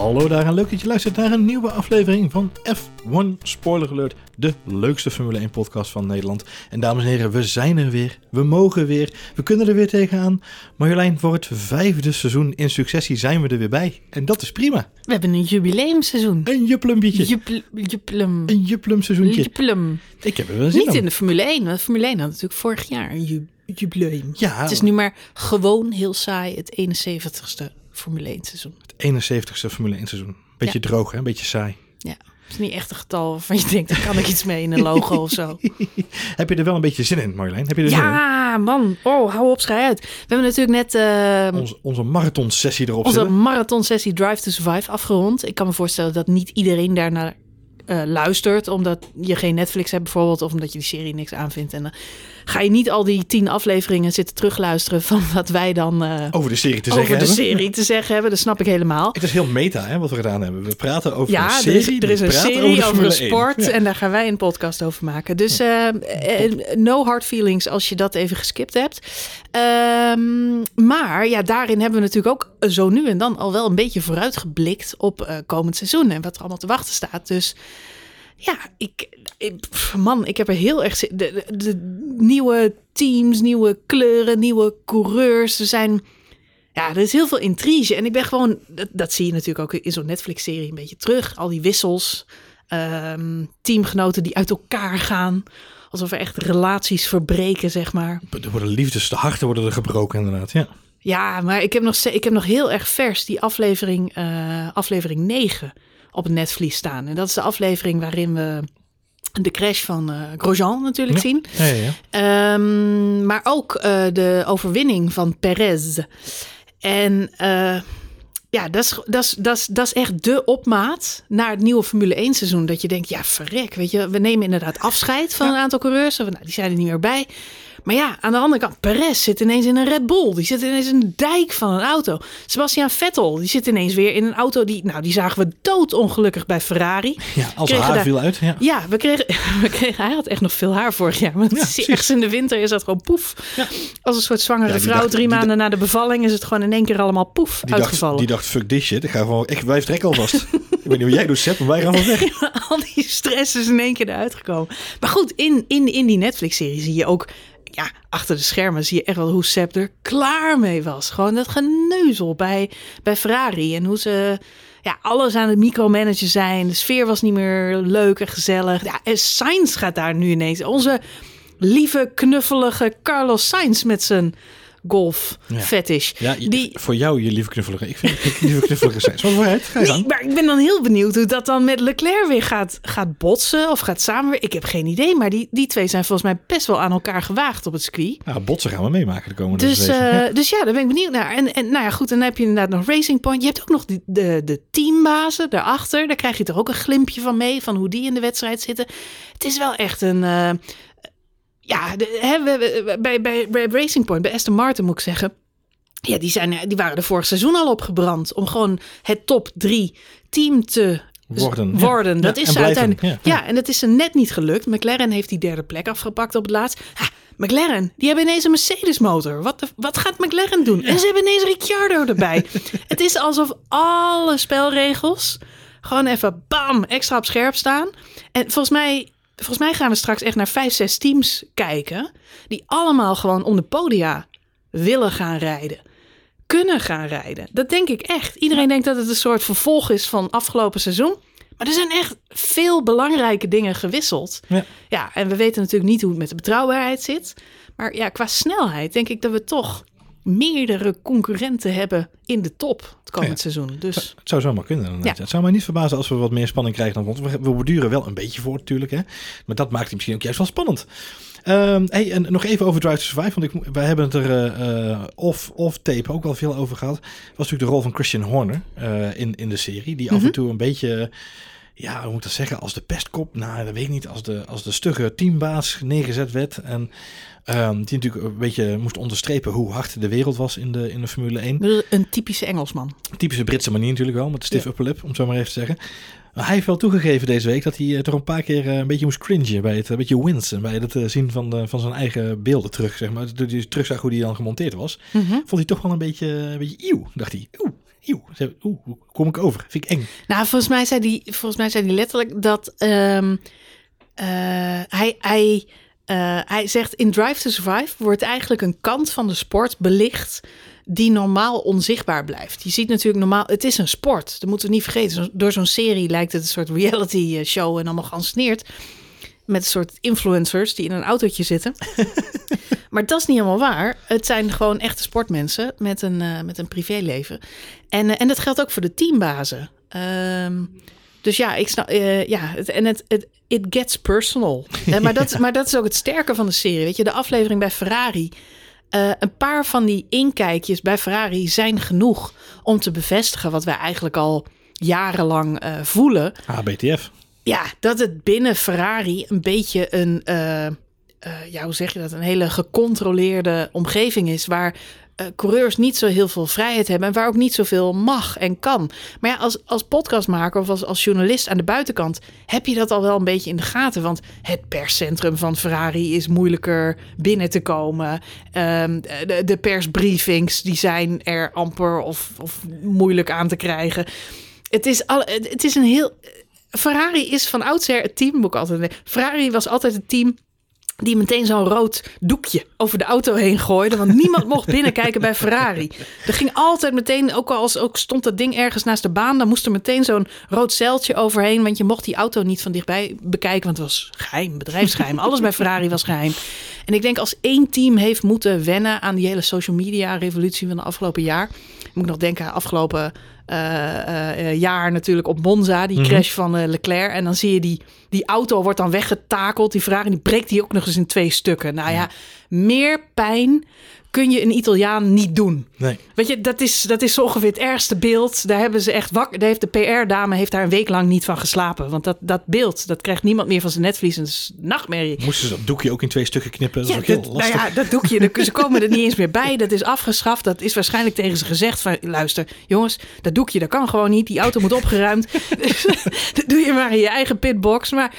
Hallo daar en leuk dat je luistert naar een nieuwe aflevering van F1 Spoiler Alert, de leukste Formule 1 podcast van Nederland. En dames en heren, we zijn er weer, we mogen weer, we kunnen er weer tegenaan. Marjolein, voor het vijfde seizoen in successie zijn we er weer bij. En dat is prima. We hebben een jubileumseizoen. Een juplumbietje. Jupl- Juplum. Een juplum seizoentje. Juplum. Ik heb er wel zin Niet in. in de Formule 1. Want de Formule 1 had natuurlijk vorig jaar een ju- jubileum. Ja, Het is nu maar gewoon heel saai het 71ste Formule 1 seizoen. het 71ste Formule 1 seizoen. Beetje droog, hè? Een beetje saai. Ja. Het is niet echt een getal waarvan je denkt, daar kan ik iets mee in een logo of zo. Heb je er wel een beetje zin in, Marjolein? Heb je er zin in? Ja, man. Oh, hou op, schrijf uit. We hebben natuurlijk net eh, Onze, onze marathonsessie erop onze marathonsessie Drive to Survive afgerond. Ik kan me voorstellen dat niet iedereen daarnaar eh, luistert, omdat je geen Netflix hebt bijvoorbeeld, of omdat je die serie niks aanvindt. En dan ga je niet al die tien afleveringen zitten terugluisteren van wat wij dan eh, Over de serie te over zeggen de hebben. serie te zeggen hebben. Dat snap ik helemaal. Het is heel meta, hè, wat we gedaan hebben. We praten over een Ja, er serie. is, er is een serie over, een 1. sport Ja. en daar gaan wij een podcast over maken. Dus eh, no hard feelings als je dat even geskipt hebt. Ehm, maar ja, daarin hebben we natuurlijk ook zo nu en dan al wel een beetje vooruitgeblikt op komend seizoen en wat er allemaal te wachten staat. Dus ja, ik, man, ik heb er heel erg zin. De, de, de nieuwe teams, nieuwe kleuren, nieuwe coureurs. Er zijn. Ja, er is heel veel intrige. En ik ben gewoon. Dat, dat zie je natuurlijk ook in zo'n Netflix-serie een beetje terug. Al die wissels. ehm, teamgenoten die uit elkaar gaan. Alsof er echt relaties verbreken, zeg maar. Er worden liefdes, de harten worden er gebroken inderdaad. Ja. Ja, maar ik heb nog, ik heb nog heel erg vers die aflevering, eh, aflevering 9 op het netvlies staan. En dat is de aflevering waarin we de crash van eh Grosjean natuurlijk Ja. zien. Ja, ja. Ehm, maar ook eh, de overwinning van Perez. En eh, ja, dat is, dat, is, dat, is, dat is echt de opmaat naar het nieuwe Formule 1 seizoen. Dat je denkt, ja verrek, weet je, we nemen inderdaad afscheid van een aantal coureurs. Nou, die zijn er niet meer bij. Maar ja, aan de andere kant, Perez zit ineens in een Red Bull. Die zit ineens in een dijk van een auto. Sebastian Vettel, die zit ineens weer in een auto die, nou, die zagen we doodongelukkig bij Ferrari. ja als haar daar- viel uit. Ja. Ja, we kregen, we kregen, hij had echt nog veel haar vorig jaar. Maar Ja, is ergens in de winter is dat gewoon poef. Ja. Als een soort zwangere vrouw, dacht- drie maanden na de bevalling is het gewoon in één keer allemaal poef Die, dacht, uitgevallen. die dacht, fuck this shit. Ik ga gewoon, ik blijf trekken alvast. ik weet niet wat jij doet, Sepp, maar wij gaan wel weg. Al die stress is in één keer eruit gekomen. Maar goed, in, in, in die Netflix-serie zie je ook... Ja, achter de schermen zie je echt wel hoe Sepp er klaar mee was. Gewoon dat geneuzel bij, bij Ferrari. En hoe ze ja, alles aan het micromanagen zijn. De sfeer was niet meer leuk en gezellig. Ja, en Sainz gaat daar nu ineens. Onze lieve, knuffelige Carlos Sainz met zijn golf Ja. fetish. Ja, Die, voor jou, je lieve knuffelige. Ik vind ik lieve knuffelige zijn. Zo vooruit, ga je Nee, maar ik ben dan heel benieuwd hoe dat dan met Leclerc weer gaat, gaat botsen of gaat samenwerken. Ik heb geen idee, maar die, die twee zijn volgens mij best wel aan elkaar gewaagd op het circuit. Nou, botsen gaan we meemaken de komende Dus, weken. eh, Ja. dus ja, daar ben ik benieuwd naar. En, en nou ja, goed, dan heb je inderdaad nog Racing Point. Je hebt ook nog die, de, de teambazen daarachter. Daar krijg je toch ook een glimpje van mee, van hoe die in de wedstrijd zitten. Het is wel echt een... eh, ja, de, hè, we- we- bij, bij, bij Racing Point, bij Aston Martin moet ik zeggen... Ja, die, zijn, die waren er vorig seizoen al opgebrand. Om gewoon het top drie team te Worden, ja. worden. Dat Ja, is en ze uiteindelijk. ja, en dat is ze net niet gelukt. McLaren heeft die derde plek afgepakt op het laatst. McLaren, die hebben ineens een Mercedes motor. Wat, de- wat gaat McLaren doen? En ze hebben ineens Ricciardo erbij. het is alsof alle spelregels gewoon even bam extra op scherp staan. En volgens mij, volgens mij gaan we straks echt naar vijf, zes teams kijken. Die allemaal gewoon om de podia willen gaan rijden kunnen gaan rijden. Dat denk ik echt. Iedereen denkt dat het een soort vervolg is van afgelopen seizoen. Maar er zijn echt veel belangrijke dingen gewisseld. Ja. Ja, en we weten natuurlijk niet hoe het met de betrouwbaarheid zit. Maar ja, qua snelheid denk ik dat we toch meerdere concurrenten hebben in de top het komend Ja. seizoen. Dus Het zou zomaar kunnen. Ja. Het zou mij niet verbazen als we wat meer spanning krijgen dan ons. We, we borduren wel een beetje voor natuurlijk. Hè? Maar dat maakt het misschien ook juist wel spannend. Ehm, hey, en nog even over Drive to Survive. Want ik, wij hebben het er eh, eh, off, off tape ook wel veel over gehad. was natuurlijk de rol van Christian Horner eh, in, in de serie. Die af en Mhm. toe een beetje... Ja, hoe moet ik dat zeggen? Als de pestkop, nou, dat weet ik niet. Als de, als de stugge teambaas neergezet werd. En ehm, die natuurlijk een beetje moest onderstrepen hoe hard de wereld was in de, in de Formule 1. een typische Engelsman. Typische Britse manier natuurlijk wel, met de stiff Ja. upper lip, om het zo maar even te zeggen. Maar hij heeft wel toegegeven deze week dat hij eh, toch een paar keer eh, een beetje moest cringen bij het een beetje winsen, bij het eh, zien van, de, van zijn eigen beelden terug, zeg maar. Toen hij terugzag hoe die dan gemonteerd was, Mhm. vond hij toch wel een beetje, een beetje eeuw, dacht hij. Oeh, Eeuw, hoe kom ik over? Vind ik eng. Nou, volgens mij zei die, volgens mij zei die letterlijk dat ehm, eh, hij, hij, eh, hij zegt in Drive to Survive wordt eigenlijk een kant van de sport belicht die normaal onzichtbaar blijft. Je ziet natuurlijk normaal, het is een sport. Dat moeten we niet vergeten. Door zo'n serie lijkt het een soort reality eh, show en allemaal geansneerd. Met een soort influencers die in een autootje zitten. maar dat is niet helemaal waar. Het zijn gewoon echte sportmensen met een, eh, met een privéleven. En, en dat geldt ook voor de teambazen. Ehm, dus ja, ik snap. eh, ja, het, en het, het it gets personal. Maar, dat, maar dat is ook het sterke van de serie. Weet je, de aflevering bij Ferrari. eh, een paar van die inkijkjes bij Ferrari zijn genoeg om te bevestigen wat wij eigenlijk al jarenlang eh, voelen. ABTF. Ja, dat het binnen Ferrari een beetje een, ja, hoe zeg je dat, een hele gecontroleerde omgeving is waar coureurs niet zo heel veel vrijheid hebben en waar ook niet zoveel mag en kan. Maar ja, als, als podcastmaker of als, als journalist aan de buitenkant heb je dat al wel een beetje in de gaten. Want het perscentrum van Ferrari is moeilijker binnen te komen. Ehm, de, de persbriefings die zijn er amper of, of moeilijk aan te krijgen. Het is, al, het is een heel. Ferrari is van oudsher het team, moet ik altijd. Ferrari was altijd het team die meteen zo'n rood doekje over de auto heen gooide. Want niemand mocht binnenkijken bij Ferrari. Er ging altijd meteen, ook al als, ook stond dat ding ergens naast de baan... dan moest er meteen zo'n rood zeiltje overheen. Want je mocht die auto niet van dichtbij bekijken. Want het was geheim, bedrijfsgeheim. Alles bij Ferrari was geheim. En ik denk als één team heeft moeten wennen... aan die hele social media revolutie van de afgelopen jaar... moet ik nog denken afgelopen eh, eh, jaar natuurlijk op Monza. Die crash van eh, Leclerc. En dan zie je die, die auto wordt dan weggetakeld. Die Ferrari die breekt die ook nog eens in twee stukken. Nou ja, meer pijn kun je een Italiaan niet doen. Nee. Weet je, dat is, dat is zo ongeveer het ergste beeld. Daar hebben ze echt wakker. Daar heeft de PR-dame heeft daar een week lang niet van geslapen. Want dat, dat beeld, dat krijgt niemand meer van zijn netvlies. En dat is nachtmerrie. Moesten ze dat doekje ook in twee stukken knippen? Dat is ook Ja, heel dat, lastig. nou ja, dat doekje, ze komen er niet eens meer bij. Dat is afgeschaft. Dat is waarschijnlijk tegen ze gezegd van... luister, jongens, dat doekje, dat kan gewoon niet. Die auto moet opgeruimd. Dus dat doe je maar in je eigen pitbox. Maar,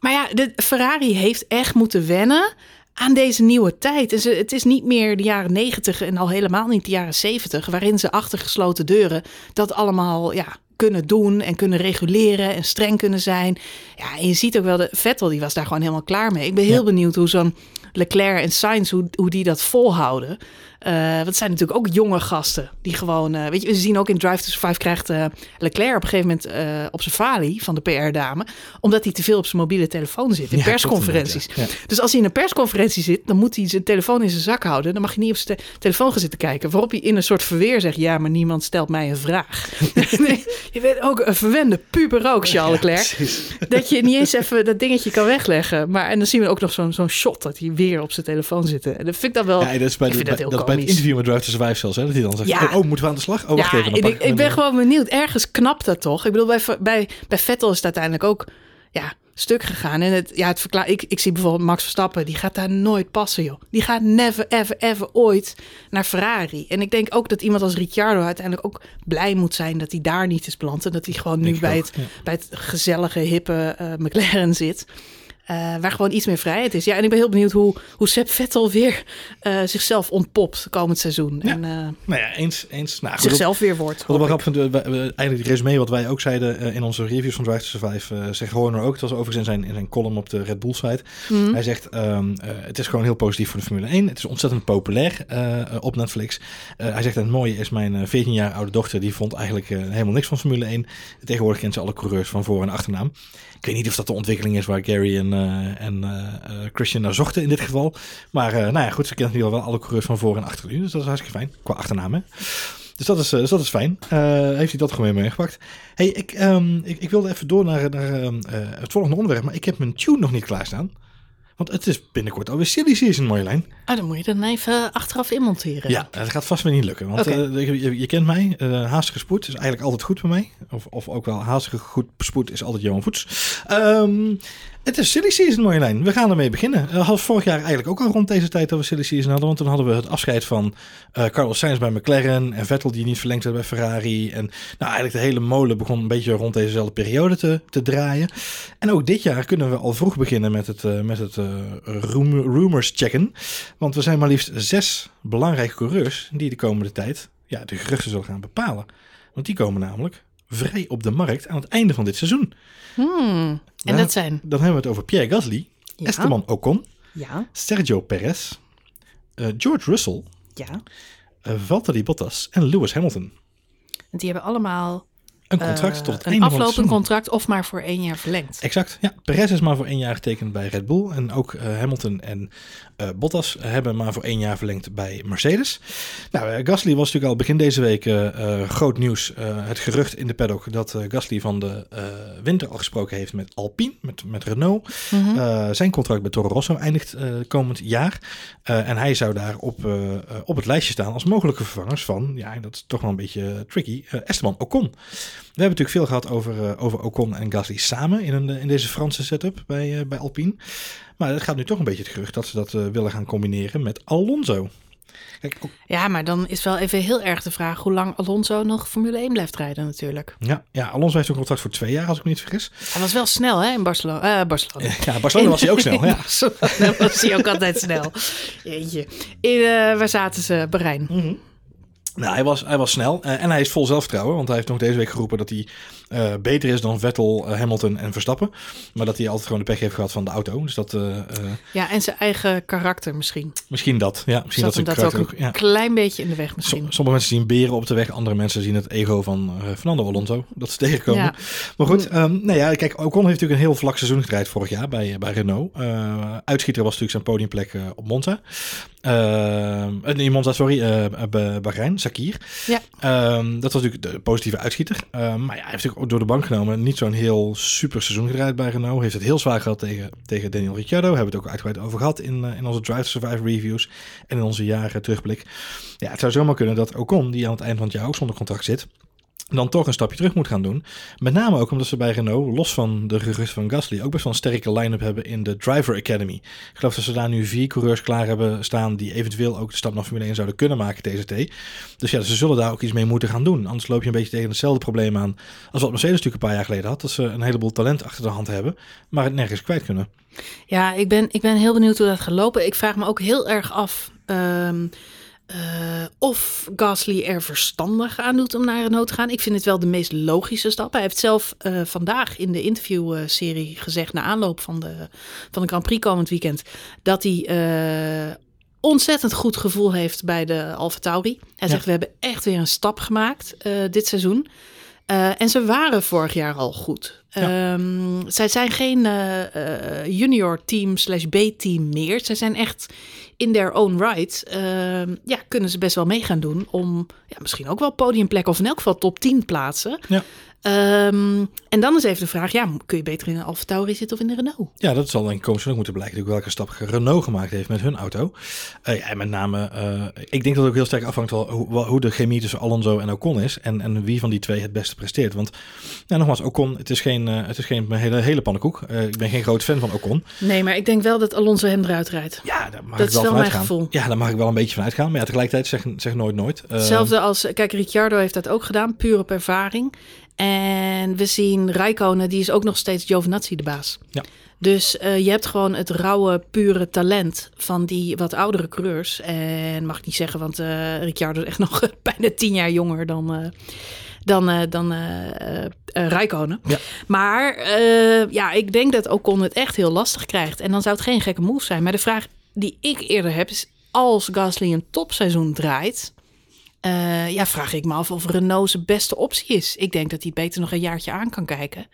maar ja, de Ferrari heeft echt moeten wennen aan deze nieuwe tijd. En ze, het is niet meer de jaren negentig en al helemaal niet de jaren zeventig... waarin ze achter gesloten deuren dat allemaal... Ja, kunnen doen en kunnen reguleren en streng kunnen zijn. Ja, en je ziet ook wel, de Vettel die was daar gewoon helemaal klaar mee. Ik ben heel Ja. benieuwd hoe zo'n Leclerc en Sainz, hoe, hoe die dat volhouden. Eh want het zijn natuurlijk ook jonge gasten die gewoon, eh, weet je, we zien ook in Drive to Survive krijgt eh, Leclerc op een gegeven moment op zijn falie van de PR-dame, omdat hij te veel op zijn mobiele telefoon zit in Ja, persconferenties. Dus als hij in een persconferentie zit, dan moet hij zijn telefoon in zijn zak houden. Dan mag je niet op zijn te- telefoon gaan zitten kijken. Waarop hij in een soort verweer zegt: Ja, maar niemand stelt mij een vraag. nee, je bent ook een verwende puber ook, Charles Leclerc. dat je niet eens even dat dingetje kan wegleggen. Maar en dan zien we ook nog zo'n zo'n shot dat hij weer op zijn telefoon zit. En dat vind ik dan wel. Ja, dat is bij, de, vind dat bij- heel dat is bij het komisch. interview met Drive to Survive zelfs. Hè, dat hij dan zegt, Ja. oh, oh, moeten we aan de slag? Oh, wacht ja, even. ik, ik ben gewoon benieuwd. Ergens knapt dat toch? Ik bedoel, bij, bij, bij Vettel is het uiteindelijk ook ja, stuk gegaan. En het, ja, het verklaar, ik, ik zie bijvoorbeeld Max Verstappen, die gaat daar nooit passen, joh. Die gaat never, ever, ever ooit naar Ferrari. En ik denk ook dat iemand als Ricciardo uiteindelijk ook blij moet zijn dat hij daar niet is beland. En dat hij gewoon nu bij ook, het, ja. bij het gezellige, hippe eh, McLaren zit. Eh, waar gewoon iets meer vrijheid is. Ja, en ik ben heel benieuwd hoe, hoe Sepp Vettel weer eh, zichzelf ontpopt komend seizoen. Ja. En eh, Nou ja, eens. eens. Nou, goed, zichzelf weer wordt. Wat ik wel grappig eigenlijk het resume wat wij ook zeiden in onze reviews van Drive to Survive, zegt Horner ook. Het was overigens in zijn, in zijn column op de Red Bull site. Mhm. Hij zegt, ehm, eh, het is gewoon heel positief voor de Formule 1. Het is ontzettend populair op Netflix. Hij zegt, het mooie is, mijn eh, 14 jaar oude dochter, die vond eigenlijk helemaal niks van Formule 1. Tegenwoordig kent ze alle coureurs van voor- en achternaam. Ik weet niet of dat de ontwikkeling is waar Gary en, eh, en eh, eh, Christian naar zochten in dit geval. Maar nou ja, goed, ze in ieder geval wel alle coureurs van voor en achter nu. Dus dat is hartstikke fijn, qua achternaam hè. Dus dat is, dus dat is fijn. Heeft hij dat gewoon weer meegepakt. Hey, ik, ehm, ik, ik wilde even door naar, naar ehm, eh, het volgende onderwerp. Maar ik heb mijn tune nog niet klaarstaan. Want het is binnenkort alweer silly season, Marjolein. Ah, dan moet je dan even achteraf inmonteren. Ja, het gaat vast weer niet lukken. Want eh, je, kent mij. eh haastige spoed is eigenlijk altijd goed bij mij. Of, of ook wel haastige goed spoed is altijd Johan Voets. Ehm, het is silly season, Marjolein. We gaan ermee beginnen. We hadden vorig jaar eigenlijk ook al rond deze tijd dat we silly season hadden. Want toen hadden we het afscheid van eh, Carlos Sainz bij McLaren. En Vettel die niet verlengd werd bij Ferrari. En nou, eigenlijk de hele molen begon een beetje rond dezezelfde periode te, te draaien. En ook dit jaar kunnen we al vroeg beginnen met het, eh, met het eh, rumor- rumors checken. Want we zijn maar liefst zes belangrijke coureurs die de komende tijd ja, de geruchten zullen gaan bepalen. Want die komen namelijk vrij op de markt aan het einde van dit seizoen. Hmm. En dat zijn... Dan hebben we het over Pierre Gasly, Ja. Esteban Ocon, Ja, Sergio Perez, eh, George Russell, ja. eh, Valtteri Bottas en Lewis Hamilton. Want die hebben allemaal Een contract eh, tot het een einde van het aflopend seizoen. contract of maar voor één jaar verlengd. Exact, ja. Perez is maar voor één jaar getekend bij Red Bull. En ook eh, Hamilton en eh, Bottas hebben maar voor één jaar verlengd bij Mercedes. Nou, eh, Gasly was natuurlijk al begin deze week eh, eh, groot nieuws. Eh, het gerucht in de paddock dat eh, Gasly van de eh, winter al gesproken heeft met Alpine, met, met Renault. Mhm. Eh, zijn contract bij Toro Rosso eindigt eh, komend jaar. Eh, en hij zou daar op, eh, eh, op het lijstje staan als mogelijke vervangers van, ja, dat is toch wel een beetje tricky, eh, Esteban Ocon. We hebben natuurlijk veel gehad over, eh, over Ocon en Gasly samen in, een, in deze Franse setup bij, eh, bij Alpine. Maar het gaat nu toch een beetje het gerucht dat ze dat eh, willen gaan combineren met Alonso. Kijk, ook- Ja, maar dan is wel even heel erg de vraag hoe lang Alonso nog Formule 1 blijft rijden natuurlijk. ja, ja, Alonso heeft een contract voor twee jaar, als ik me niet vergis. Hij was wel snel hè, in Barcelona. Eh, Barcelona. Ja, Barcelona was hij ook snel. Ja. Barcelona was hij ook altijd snel. Jeetje. In, eh, waar zaten ze? Bahrein. Nou, hij was, hij was snel eh, en hij is vol zelfvertrouwen. Want hij heeft nog deze week geroepen dat hij eh, beter is dan Vettel, eh, Hamilton en Verstappen. Maar dat hij altijd gewoon de pech heeft gehad van de auto. Dus dat, eh, Ja, en zijn eigen karakter misschien. misschien dat. Ja, misschien dat zijn dat ook een. Ja. klein beetje in de weg misschien. Som- Sommige mensen zien beren op de weg, andere mensen zien het ego van Fernando Alonso. Dat ze tegenkomen. Ja. Maar goed, ehm nou ja, kijk, Ocon heeft natuurlijk een heel vlak seizoen gedraaid vorig jaar bij, bij Renault. Uitschieter was natuurlijk zijn podiumplek op Monza. Eh, nee, Monza, sorry, bij Bahrein, Sakir. Ja. Ehm, dat was natuurlijk de positieve uitschieter. Maar ja, hij heeft natuurlijk ook door de bank genomen niet zo'n heel super seizoen gedraaid bij Renault. Heeft het heel zwaar gehad tegen, tegen Daniel Ricciardo. Hebben we het ook uitgebreid over gehad in, eh, in onze Drive Survive reviews en in onze jaren terugblik. Ja, het zou zomaar kunnen dat Ocon, die aan het eind van het jaar ook zonder contract zit, dan toch een stapje terug moet gaan doen. Met name ook omdat ze bij Renault, los van de gerucht van Gasly, ook best wel een sterke line-up hebben in de Driver Academy. Ik geloof dat ze daar nu vier coureurs klaar hebben staan die eventueel ook de stap naar Formule 1 zouden kunnen maken, TCT. Dus ja, ze zullen daar ook iets mee moeten gaan doen. Anders loop je een beetje tegen hetzelfde probleem aan als wat Mercedes natuurlijk een paar jaar geleden had. Dat ze een heleboel talent achter de hand hebben, maar het nergens kwijt kunnen. Ja, ik ben, ik ben heel benieuwd hoe dat gaat lopen. Ik vraag me ook heel erg af ehm, eh, of Gasly er verstandig aan doet om naar Renault te gaan. Ik vind het wel de meest logische stap. Hij heeft zelf eh, vandaag in de interviewserie gezegd, na aanloop van de, van de Grand Prix komend weekend, dat hij eh, ontzettend goed gevoel heeft bij de Alfa Tauri. Hij Ja. zegt, we hebben echt weer een stap gemaakt dit seizoen. En ze waren vorig jaar al goed. Ja. Ehm, zij zijn geen junior team slash B-team meer. Zij zijn echt in their own right. Ehm, ja, kunnen ze best wel mee gaan doen om ja, misschien ook wel podiumplek of in elk geval top 10 plaatsen. Ja. Ehm, en dan is even de vraag, ja, kun je beter in een Alfa Tauri zitten of in de Renault? Ja, dat zal denk ik komend ook moeten blijken. welke stap Renault gemaakt heeft met hun auto. Eh, ja, en met name, eh, ik denk dat het ook heel sterk afhangt van hoe, hoe de chemie tussen Alonso en Ocon is. En, en wie van die twee het beste presteert. Want, ja, nogmaals, Ocon, het is geen, eh, het is geen hele, hele pannenkoek. Ik ben geen groot fan van Ocon. Nee, maar ik denk wel dat Alonso hem eruit rijdt. Ja, Dat is wel gevoel. Ja, daar mag ik wel een beetje van uitgaan. Maar ja, tegelijkertijd zeg, zeg nooit nooit. Eh, Hetzelfde als, kijk, Ricciardo heeft dat ook gedaan, puur op ervaring. En we zien Räikkönen, die is ook nog steeds Giovinazzi de baas. Ja. Dus eh, je hebt gewoon het rauwe, pure talent van die wat oudere coureurs. En mag ik niet zeggen, want eh Ricciardo is echt nog bijna tien jaar jonger dan, eh dan, dan Räikkönen. Ja. Maar ja, ik denk dat Ocon het echt heel lastig krijgt. En dan zou het geen gekke move zijn. Maar de vraag die ik eerder heb is, als Gasly een topseizoen draait... Eh, ja, vraag ik me af of Renault zijn beste optie is. Ik denk dat hij beter nog een jaartje aan kan kijken.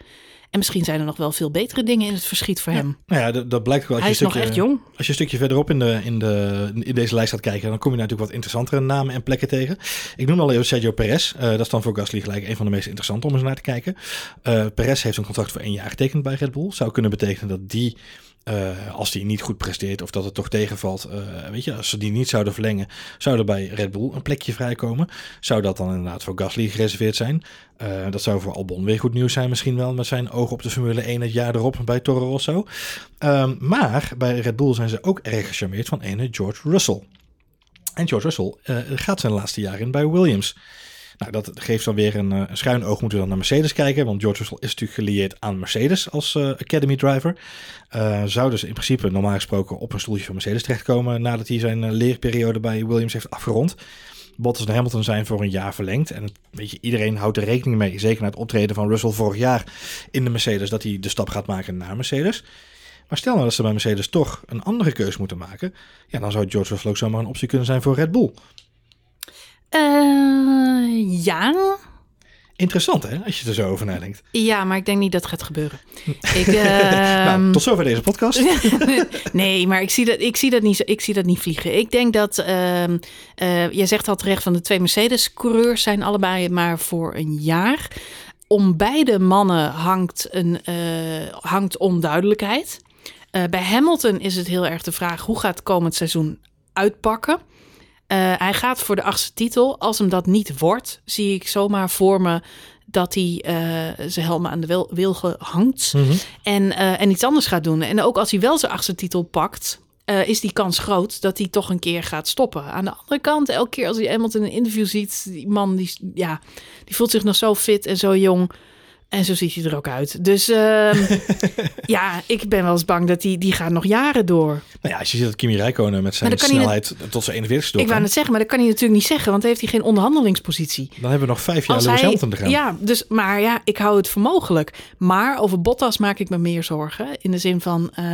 En misschien zijn er nog wel veel betere dingen in het verschiet voor hem. Nou ja, dat, dat blijkt ook wel. Als Hij je is nog een echt stukje- jong. Als je een stukje verderop in, de, in, de, in deze lijst gaat kijken, dan kom je natuurlijk wat interessantere namen en plekken tegen. Ik noem al even Sergio Perez. Eh, dat is dan voor Gasly gelijk een van de meest interessante om eens naar te kijken. Eh Perez heeft een contract voor één jaar getekend bij Red Bull. Zou kunnen betekenen dat die, eh, als die niet goed presteert of dat het toch tegenvalt, eh, weet je, als ze die niet zouden verlengen, zou er bij Red Bull een plekje vrijkomen. Zou dat dan inderdaad voor Gasly gereserveerd zijn? Eh, dat zou voor Albon weer goed nieuws zijn, misschien wel met zijn oog op de Formule 1 het jaar erop bij Toro Rosso. Ehm, maar bij Red Bull zijn ze ook erg gecharmeerd van ene George Russell. En George Russell gaat zijn laatste jaar in bij Williams. Nou, dat geeft dan weer een, eh, een schuin oog. Moeten we dan naar Mercedes kijken. Want George Russell is natuurlijk gelieerd aan Mercedes als eh, Academy driver. Eh, zou dus in principe normaal gesproken op een stoeltje van Mercedes terechtkomen. nadat hij zijn leerperiode bij Williams heeft afgerond. Bottas en Hamilton zijn voor een jaar verlengd. En weet je, iedereen houdt er rekening mee, zeker na het optreden van Russell vorig jaar in de Mercedes, dat hij de stap gaat maken naar Mercedes. Maar stel nou dat ze bij Mercedes toch een andere keus moeten maken, ja, dan zou George Russell ook zomaar een optie kunnen zijn voor Red Bull. Uh, ja, Interessant hè, als je er zo over nadenkt. Ja, maar ik denk niet dat het gaat gebeuren. ik, nou, ehm, tot zover deze podcast. nee, maar ik zie, dat, ik, zie dat niet, ik zie dat niet vliegen. Ik denk dat, uh, uh, jij zegt al terecht van de twee Mercedes-coureurs zijn allebei maar voor een jaar. Om beide mannen hangt, een, uh, hangt onduidelijkheid. bij Hamilton is het heel erg de vraag hoe gaat het komend seizoen uitpakken. Uh, hij gaat voor de achtste titel. Als hem dat niet wordt, zie ik zomaar voor me dat hij uh, zijn helm aan de wil wilgen hangt mm -hmm. en, uh, en iets anders gaat doen. En ook als hij wel zijn achtste titel pakt, is die kans groot dat hij toch een keer gaat stoppen. Aan de andere kant, elke keer als hij iemand in een interview ziet, die man die, ja, die voelt zich nog zo fit en zo jong. En zo ziet hij er ook uit. Dus uh, ja, ik ben wel eens bang dat die, die gaat nog jaren door. Nou ja, als je ziet dat Kimi Räikkönen met zijn snelheid tot zijn 41 door Ik wou het zeggen, maar dat kan hij natuurlijk niet zeggen, want dan heeft hij geen onderhandelingspositie. Dan hebben we nog vijf jaar als Lewis Hamilton te gaan. Ja, dus, maar ja, ik hou het voor mogelijk. Maar over Bottas maak ik me meer zorgen. In de zin van, uh,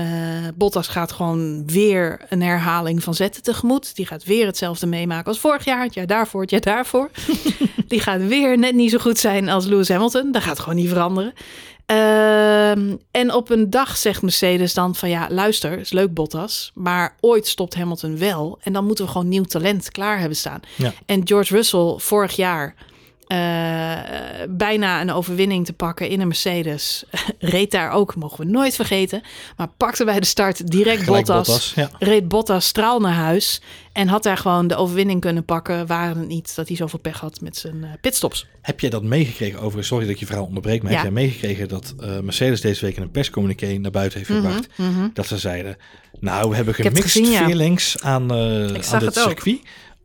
Bottas gaat gewoon weer een herhaling van zetten tegemoet. Die gaat weer hetzelfde meemaken als vorig jaar, het jaar daarvoor, het jaar daarvoor. die gaat weer net niet zo goed zijn als Lewis Hamilton. Dat gaat gewoon niet veranderen. Uh, en op een dag zegt Mercedes dan van ja, luister, is leuk Bottas, maar ooit stopt Hamilton wel en dan moeten we gewoon nieuw talent klaar hebben staan. Ja. En George Russell vorig jaar uh, bijna een overwinning te pakken in een Mercedes. reed daar ook, mogen we nooit vergeten. Maar pakte bij de start direct Gelijk Bottas. Bottas, ja. Reed Bottas straal naar huis. En had daar gewoon de overwinning kunnen pakken. Waren het niet dat hij zoveel pech had met zijn uh, pitstops. Heb jij dat meegekregen over? Sorry dat ik je verhaal onderbreek. Maar Ja. heb jij meegekregen dat uh, Mercedes deze week in een perscommuniqué naar buiten heeft gebracht? Mhm, mhm. Dat ze zeiden, nou we hebben gemixed gezien, ja. feelings aan, aan dit het ook.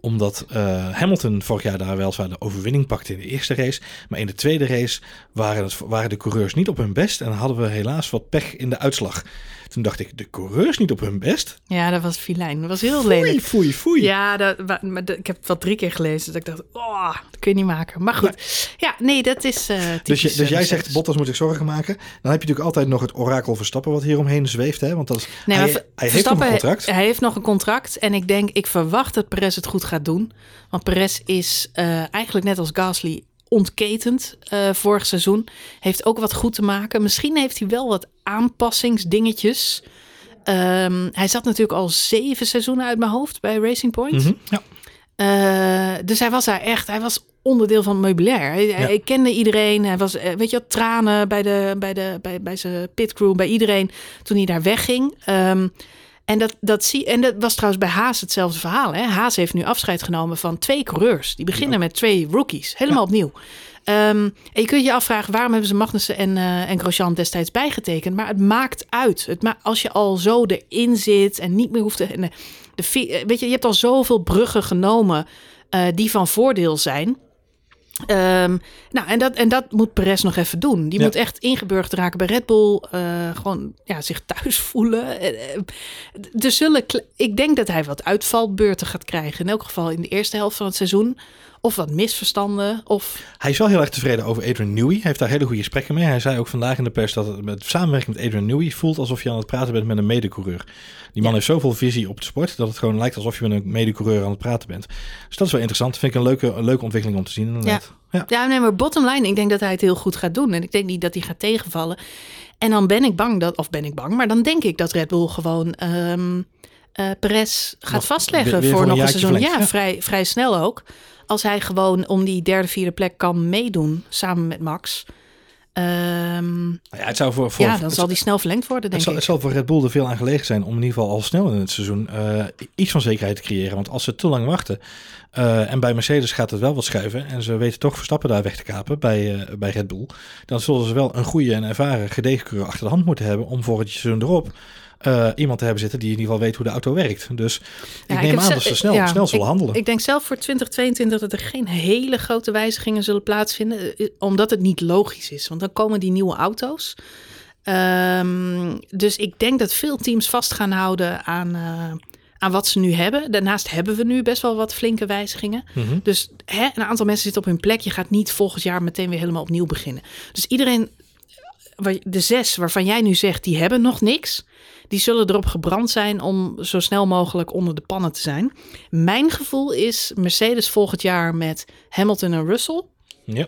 Omdat uh, Hamilton vorig jaar daar weliswaar de overwinning pakte in de eerste race. Maar in de tweede race waren, het, waren de coureurs niet op hun best. En hadden we helaas wat pech in de uitslag. Toen dacht ik, de coureurs niet op hun best? Ja, dat was filijn. Dat was heel lelijk. Foei, foei, foei. Ja, dat, maar dat- ik heb het wel drie keer gelezen. Dat ik dacht, oh, dat kun je niet maken. Maar goed, ja, nee, dat is uh, Dus, je, dus jij zegt, Bottas moet zich zorgen maken. Dan heb je natuurlijk altijd nog het orakel Verstappen wat hieromheen zweeft. Hè? Want dat is, Nee, hij, heeft nog een contract. Hij heeft nog een contract. En ik denk, ik verwacht dat Perez het goed gaat doen. Want Perez is uh, eigenlijk net als Gasly ontketend uh, vorig seizoen. Heeft ook wat goed te maken. Misschien heeft hij wel wat aanpassingsdingetjes. Um, hij zat natuurlijk al zeven seizoenen uit mijn hoofd bij Racing Point. Mm -hmm, ja. Uh, dus hij was daar echt, hij was onderdeel van het meubilair. Hij, ja. hij kende iedereen. Hij was, weet je, wat, tranen bij, de, bij, de, bij, bij zijn pitcrew, bij iedereen toen hij daar wegging. Um, en dat, dat, zie, en dat was trouwens bij Haas hetzelfde verhaal. Hè? Haas heeft nu afscheid genomen van twee coureurs. Die beginnen ja. met twee rookies, helemaal ja. opnieuw. Um, en je kunt je afvragen waarom hebben ze Magnussen en, uh, en Grosjean destijds bijgetekend. Maar het maakt uit. Het ma als je al zo erin zit en niet meer hoeft te. De, de, weet je, je hebt al zoveel bruggen genomen uh, die van voordeel zijn. Um, nou, en dat, en dat moet Perez nog even doen. Die Ja. moet echt ingeburgd raken bij Red Bull. uh, gewoon ja, zich thuis voelen. Eh, eh, Er zullen, ik denk dat hij wat uitvalbeurten gaat krijgen. In elk geval in de eerste helft van het seizoen. Of wat misverstanden. Of Hij is wel heel erg tevreden over Adrian Newey. Hij heeft daar hele goede gesprekken mee. Hij zei ook vandaag in de pers dat het met samenwerking met Adrian Newey voelt alsof je aan het praten bent met een medecoureur. Die man Ja. heeft zoveel visie op de sport dat het gewoon lijkt alsof je met een medecoureur aan het praten bent. Dus dat is wel interessant. Vind ik een leuke, een leuke ontwikkeling om te zien. Inderdaad. Ja. Ja, nee, maar bottom line, ik denk dat hij het heel goed gaat doen. En ik denk niet dat hij gaat tegenvallen. En dan ben ik bang dat, of ben ik bang, maar dan denk ik dat Red Bull gewoon Perez gaat Nog- vastleggen weer- weer voor, nog een seizoen. Ja, ja. Vrij, vrij snel ook. Als hij gewoon om die derde, vierde plek kan meedoen samen met Max. Ehm, Nou ja, het zou voor, voor, ja, dan het, zal die snel verlengd worden, het, denk zal, ik. het zal voor Red Bull er veel aan gelegen zijn om in ieder geval al snel in het seizoen eh, iets van zekerheid te creëren. Want als ze te lang wachten eh, en bij Mercedes gaat het wel wat schuiven en ze weten toch Verstappen daar weg te kapen bij, eh, bij Red Bull, dan zullen ze wel een goede en ervaren gedegen achter de hand moeten hebben om voor het seizoen erop eh, iemand te hebben zitten die in ieder geval weet hoe de auto werkt. Dus ik Ja, ik neem aan dat ze snel, ja, snel zullen ik- handelen. Ik denk zelf voor 2022 dat er geen hele grote wijzigingen zullen plaatsvinden. eh, Omdat het niet logisch is. Want dan komen die nieuwe auto's. Ehm, dus ik denk dat veel teams vast gaan houden aan, eh, aan wat ze nu hebben. Daarnaast hebben we nu best wel wat flinke wijzigingen. Mhm. Dus hè, een aantal mensen zitten op hun plek. Je gaat niet volgend jaar meteen weer helemaal opnieuw beginnen. Dus iedereen, de zes waarvan jij nu zegt, die hebben nog niks. Die zullen erop gebrand zijn om zo snel mogelijk onder de pannen te zijn. Mijn gevoel is Mercedes volgend jaar met Hamilton en Russell. Ja.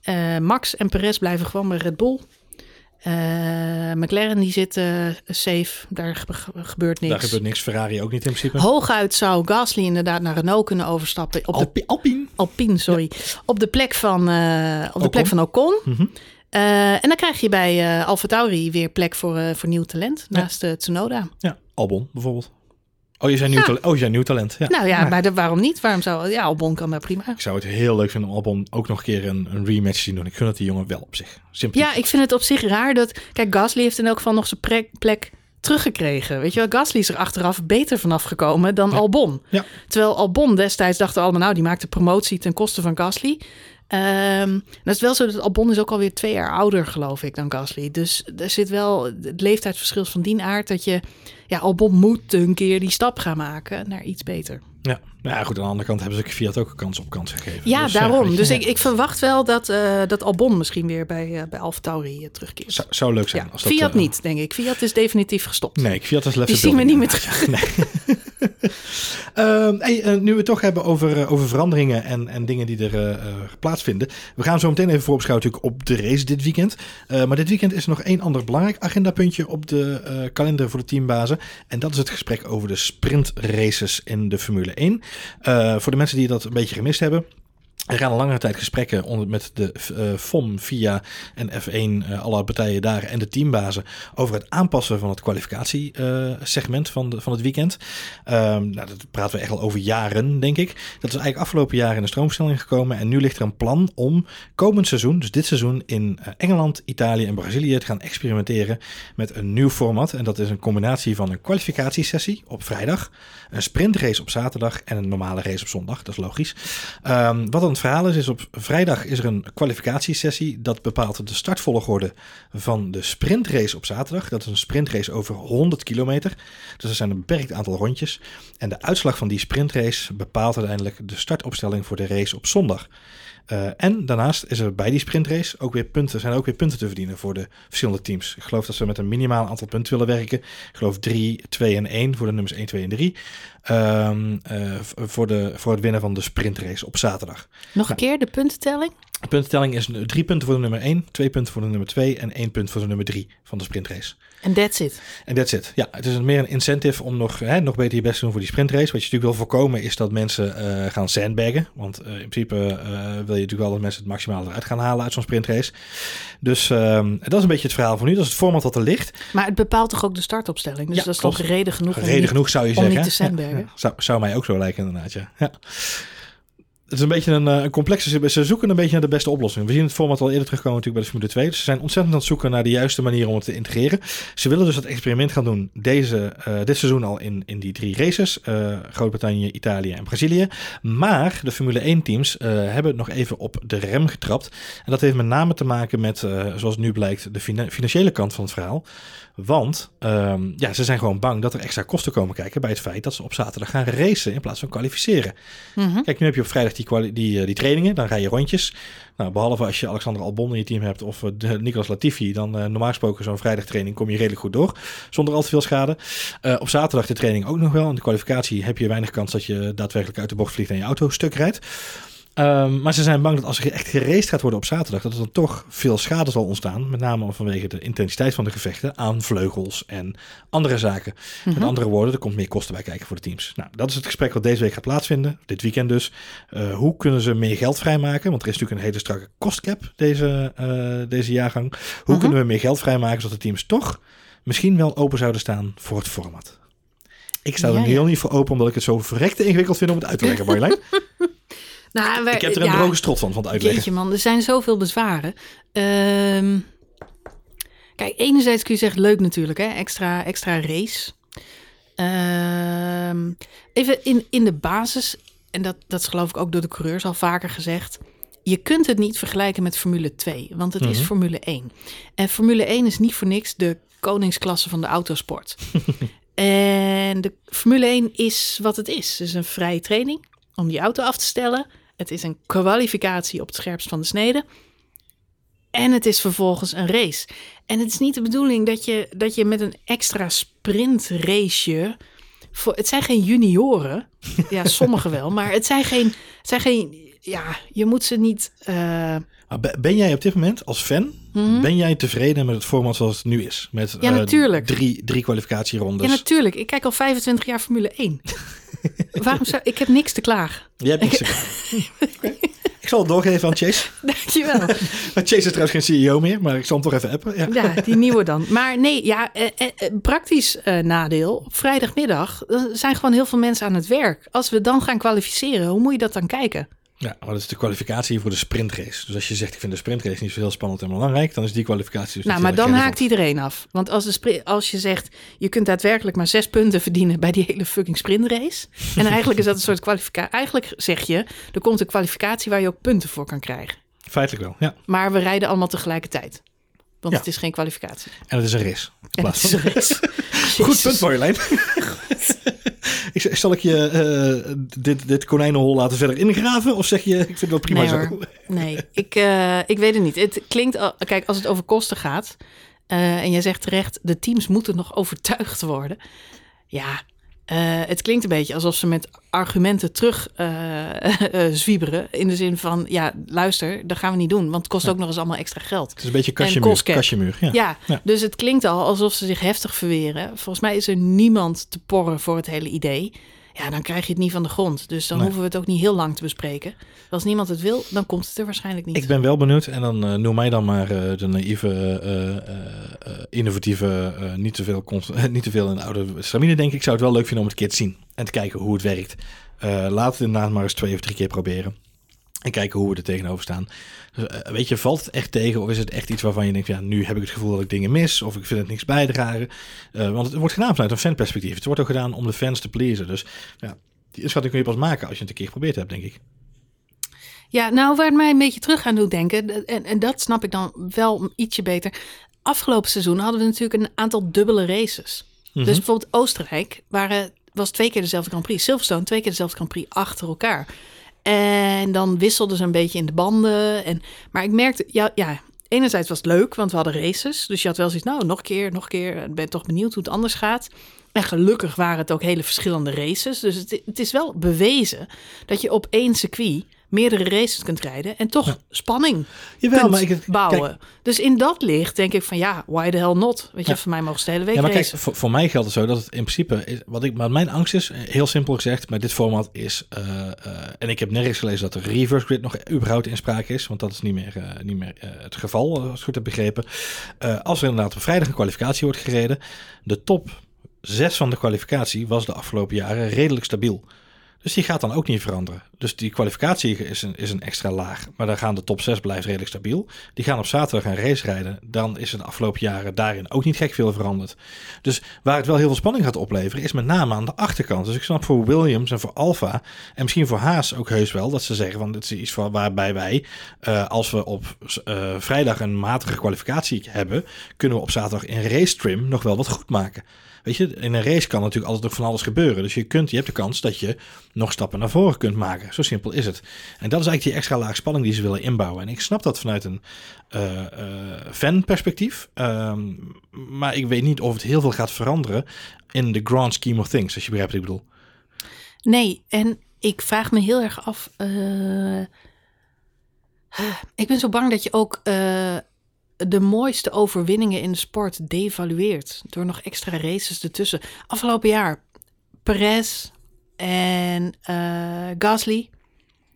Eh, Max en Perez blijven gewoon bij Red Bull. Eh, McLaren die zit safe, daar gebe- gebeurt niks. Daar gebeurt niks. Ferrari ook niet in principe. Hooguit zou Gasly inderdaad naar Renault kunnen overstappen. Op de Alpi- Alpine. Alpine, sorry. Op de plek van, eh, op de plek van Ocon. Mhm. Eh, en dan krijg je bij Alfa Tauri weer plek voor, eh, voor nieuw talent. Ja. Naast eh, Tsunoda. Ja, Albon bijvoorbeeld. Oh, je zijn nieuw, Ja. talent. Oh, je zijn nieuw talent. Ja. Nou ja, Ja. maar de- waarom niet? Waarom zou... Ja, Albon kan daar prima. Ik zou het heel leuk vinden om Albon ook nog een keer een, een rematch te zien doen. Ik gun het die jongen wel op zich. Sympathiek. Ja, ik vind het op zich raar dat... Kijk, Gasly heeft in elk geval nog zijn plek teruggekregen. Weet je wel, Gasly is er achteraf beter vanaf gekomen dan Albon. Ja. Terwijl Albon destijds dachten allemaal... nou, die maakt de promotie ten koste van Gasly. Ehm dat is wel zo dat Albon is ook alweer twee jaar ouder, geloof ik, dan Gasly. Dus er zit wel het leeftijdsverschil van die aard... dat je... Ja, Albon moet een keer die stap gaan maken naar iets beter. Ja. Nou ja, goed. Aan de andere kant hebben ze Fiat ook een kans op kans gegeven. Ja, Dus, daarom. weet je, dus ik, ik verwacht wel dat, eh, dat Albon misschien weer bij, uh, bij Alfa Tauri uh, terugkeert. Zou, zou leuk zijn. Ja, als dat, Fiat uh, niet, denk ik. Fiat is definitief gestopt. Nee, Fiat is left Die zien we niet meer terug. Nee. Ehm, hey, eh, nu we het toch hebben over, eh, over veranderingen en, en dingen die er eh, eh, plaatsvinden. We gaan zo meteen even voorbeschouwen natuurlijk op de race dit weekend. Eh, maar dit weekend is er nog één ander belangrijk agendapuntje op de eh, kalender voor de teambazen. En dat is het gesprek over de sprintraces in de Formule 1. Eh, voor de mensen die dat een beetje gemist hebben. Er gaan langere tijd gesprekken onder, met de uh, FOM, VIA en F1, uh, alle partijen daar en de teambazen over het aanpassen van het kwalificatiesegment uh, van, de, van het weekend. Um, nou, dat praten we echt al over jaren, denk ik. Dat is eigenlijk afgelopen jaar in de stroomstelling gekomen en nu ligt er een plan om komend seizoen, dus dit seizoen, in Engeland, Italië en Brazilië te gaan experimenteren met een nieuw format. En dat is een combinatie van een kwalificatiesessie op vrijdag, een sprintrace op zaterdag en een normale race op zondag. Dat is logisch. Um, wat dan het verhaal is, is op vrijdag is er een kwalificatiesessie. Dat bepaalt de startvolgorde van de sprintrace op zaterdag. Dat is een sprintrace over 100 kilometer. Dus er zijn een beperkt aantal rondjes. En de uitslag van die sprintrace bepaalt uiteindelijk de startopstelling voor de race op zondag. Uh, en daarnaast is er bij die sprintrace ook weer punten, zijn er ook weer punten te verdienen voor de verschillende teams. Ik geloof dat ze met een minimaal aantal punten willen werken. Ik geloof 3, 2 en 1 voor de nummers 1, 2 en 3. Um, uh, voor, de, voor het winnen van de sprintrace op zaterdag. Nog een nou, keer de puntentelling? De puntentelling is drie punten voor de nummer 1, twee punten voor de nummer 2 en één punt voor de nummer 3 van de sprintrace. En that's it. En that's it. Ja, het is meer een incentive om nog, hè, nog beter je best te doen voor die sprintrace. Wat je natuurlijk wil voorkomen is dat mensen uh, gaan sandbaggen. Want uh, in principe uh, wil je natuurlijk wel dat mensen het maximale eruit gaan halen uit zo'n sprintrace. Dus um, dat is een beetje het verhaal van nu. Dat is het format wat er ligt. Maar het bepaalt toch ook de startopstelling? Dus ja, dat is toch reden genoeg om Reden niet, genoeg zou je om zeggen. niet te sandbaggen? Ja, ja. Zou, zou mij ook zo lijken inderdaad, ja. Het is een beetje een, een complexe. Ze zoeken een beetje naar de beste oplossing. We zien het format al eerder terugkomen natuurlijk bij de Formule 2. Dus ze zijn ontzettend aan het zoeken naar de juiste manier om het te integreren. Ze willen dus dat experiment gaan doen deze, uh, dit seizoen al in, in die drie races. Uh, Groot-Brittannië, Italië en Brazilië. Maar de Formule 1 teams uh, hebben nog even op de rem getrapt. En dat heeft met name te maken met, zoals nu blijkt, de fina financiële kant van het verhaal. Want um, ja, ze zijn gewoon bang dat er extra kosten komen kijken bij het feit dat ze op zaterdag gaan racen in plaats van kwalificeren. Mm -hmm. Kijk, nu heb je op vrijdag die, die, die trainingen, dan rij je rondjes. Nou, behalve als je Alexander Albon in je team hebt of uh, Nicolas Latifi, dan uh, normaal gesproken zo'n vrijdagtraining kom je redelijk goed door, zonder al te veel schade. Op zaterdag de training ook nog wel. In de kwalificatie heb je weinig kans dat je daadwerkelijk uit de bocht vliegt en je auto stuk rijdt. Um, maar ze zijn bang dat als er echt geraced gaat worden op zaterdag, dat er dan toch veel schade zal ontstaan. Met name vanwege de intensiteit van de gevechten aan vleugels en andere zaken. Mm -hmm. Met andere woorden, er komt meer kosten bij kijken voor de teams. Nou, dat is het gesprek wat deze week gaat plaatsvinden, dit weekend dus. Uh, hoe kunnen ze meer geld vrijmaken? Want er is natuurlijk een hele strakke kostcap deze, uh, deze jaargang. Hoe mm -hmm. kunnen we meer geld vrijmaken zodat de teams toch misschien wel open zouden staan voor het format? Ik sta er ja, heel niet voor open, omdat ik het zo verrekte ingewikkeld vind om het uit te leggen, Marjolein. Nou, wij, ik heb er een ja, droge strot van, van het uitleggen. Jeetje man, er zijn zoveel bezwaren. Um, kijk, enerzijds kun je zeggen, leuk natuurlijk, hè? Extra, extra race. Um, even in, in de basis, en dat, dat is geloof ik ook door de coureurs al vaker gezegd. Je kunt het niet vergelijken met Formule 2, want het mm -hmm. is Formule 1. En Formule 1 is niet voor niks de koningsklasse van de autosport. En de Formule 1 is wat het is. Het is een vrije training om die auto af te stellen. Het is een kwalificatie op het scherpst van de snede. En het is vervolgens een race. En het is niet de bedoeling dat je, dat je met een extra sprintraceje... Voor, het zijn geen junioren. Ja, sommigen wel. Maar het zijn geen... Het zijn geen ja, je moet ze niet... eh, Ben jij op dit moment als fan, Mhm. ben jij tevreden met het format zoals het nu is? Met Ja, eh, natuurlijk. drie, drie kwalificatierondes. Ja, natuurlijk. Ik kijk al 25 jaar Formule 1. Waarom zou... Ik heb niks te klagen. Jij hebt niks te klagen. Oké. Ik zal het doorgeven aan Chase. Dankjewel. Chase is trouwens geen CEO meer, maar ik zal hem toch even appen. Ja. Ja, die nieuwe dan. Maar nee, ja, eh, eh, eh, praktisch eh, nadeel. Op vrijdagmiddag zijn gewoon heel veel mensen aan het werk. Als we dan gaan kwalificeren, hoe moet je dat dan kijken? Ja, maar dat is de kwalificatie voor de sprintrace. Dus als je zegt, ik vind de sprintrace niet zo heel spannend en belangrijk, dan is die kwalificatie dus nou, maar dan haakt iedereen af. Want als, de als je zegt, je kunt daadwerkelijk maar zes punten verdienen bij die hele fucking sprintrace. En eigenlijk is dat een soort kwalificatie. Eigenlijk zeg je, er komt een kwalificatie waar je ook punten voor kan krijgen. Feitelijk wel, ja. Maar we rijden allemaal tegelijkertijd. Want Ja. het is geen kwalificatie. En het is een race. In En plaats het van is een race. Goed punt, Marjolein. ik, zal ik je eh, dit, dit konijnenhol laten verder ingraven? Of zeg je, ik vind het wel prima Nee zo? hoor. Nee, ik, eh, ik weet het niet. Het klinkt, al, kijk, als het over kosten gaat. eh, en jij zegt terecht, de teams moeten nog overtuigd worden. Ja, eh, het klinkt een beetje alsof ze met argumenten terug eh, zwieberen. In de zin van, ja, luister, dat gaan we niet doen. Want het kost ook nog eens allemaal extra geld. Het is een beetje kastjemuur. Kastjemuur ja. Ja, Ja. dus het klinkt al alsof ze zich heftig verweren. Volgens mij is er niemand te porren voor het hele idee. Ja, dan krijg je het niet van de grond. Dus dan Nee. hoeven we het ook niet heel lang te bespreken. Als niemand het wil, dan komt het er waarschijnlijk niet. Ik ben wel benieuwd en dan eh, noem mij dan maar eh, de naïeve, eh, innovatieve, niet, te veel niet te veel in de oude stramine denk ik. Ik zou het wel leuk vinden om het een keer te zien en te kijken hoe het werkt. Laat het inderdaad maar eens twee of drie keer proberen. En kijken hoe we er tegenover staan. Dus, eh, weet je, valt het echt tegen of is het echt iets waarvan je denkt, ja, nu heb ik het gevoel dat ik dingen mis of ik vind het niks bijdragen. Eh, want het wordt gedaan vanuit een fanperspectief. Het wordt ook gedaan om de fans te pleasen. Dus ja, die inschatting kun je pas maken als je het een keer geprobeerd hebt, denk ik. Ja, nou, waar het mij een beetje terug aan doet denken, en, en dat snap ik dan wel ietsje beter. Afgelopen seizoen hadden we natuurlijk een aantal dubbele races. Mhm. Dus bijvoorbeeld Oostenrijk waren, was twee keer dezelfde Grand Prix. Silverstone twee keer dezelfde Grand Prix achter elkaar. En dan wisselden ze een beetje in de banden. En, maar ik merkte, ja, ja, enerzijds was het leuk, want we hadden races. Dus je had wel zoiets, nou, nog een keer, nog een keer. Ik ben toch benieuwd hoe het anders gaat. En gelukkig waren het ook hele verschillende races. Dus het, het is wel bewezen dat je op één circuit meerdere races kunt rijden. En toch spanning Jawel, kunt maar ik, bouwen. kijk, dus in dat licht denk ik van ja, why the hell not? Weet je, Ja. voor mij mogen ze de hele week Ja, maar kijk, voor, voor mij geldt het zo dat het in principe, is, wat ik, maar mijn angst is, eh, heel simpel gezegd, met dit format is, eh, eh, en ik heb nergens gelezen dat de reverse grid nog überhaupt in sprake is, want dat is niet meer, niet meer het geval, als ik het goed heb begrepen. Als er inderdaad op vrijdag een kwalificatie wordt gereden, de top 6 van de kwalificatie was de afgelopen jaren redelijk stabiel. Dus die gaat dan ook niet veranderen. Dus die kwalificatie is een, is een extra laag. Maar dan gaan de top 6 blijft redelijk stabiel. Die gaan op zaterdag een race rijden. Dan is het de afgelopen jaren daarin ook niet gek veel veranderd. Dus waar het wel heel veel spanning gaat opleveren, is met name aan de achterkant. Dus ik snap voor Williams en voor Alfa en misschien voor Haas ook heus wel dat ze zeggen van dit is iets waarbij wij, eh, als we op eh, vrijdag een matige kwalificatie hebben, kunnen we op zaterdag in race trim nog wel wat goed maken. Weet je, in een race kan natuurlijk altijd nog van alles gebeuren. Dus je, kunt, je hebt de kans dat je nog stappen naar voren kunt maken. Zo simpel is het. En dat is eigenlijk die extra laag spanning die ze willen inbouwen. En ik snap dat vanuit een eh fanperspectief. Ehm, maar ik weet niet of het heel veel gaat veranderen in de grand scheme of things. Als je begrijpt wat ik bedoel. Nee, en ik vraag me heel erg af. eh, ik ben zo bang dat je ook de mooiste overwinningen in de sport devalueert. Door nog extra races ertussen. Afgelopen jaar Perez en eh, Gasly.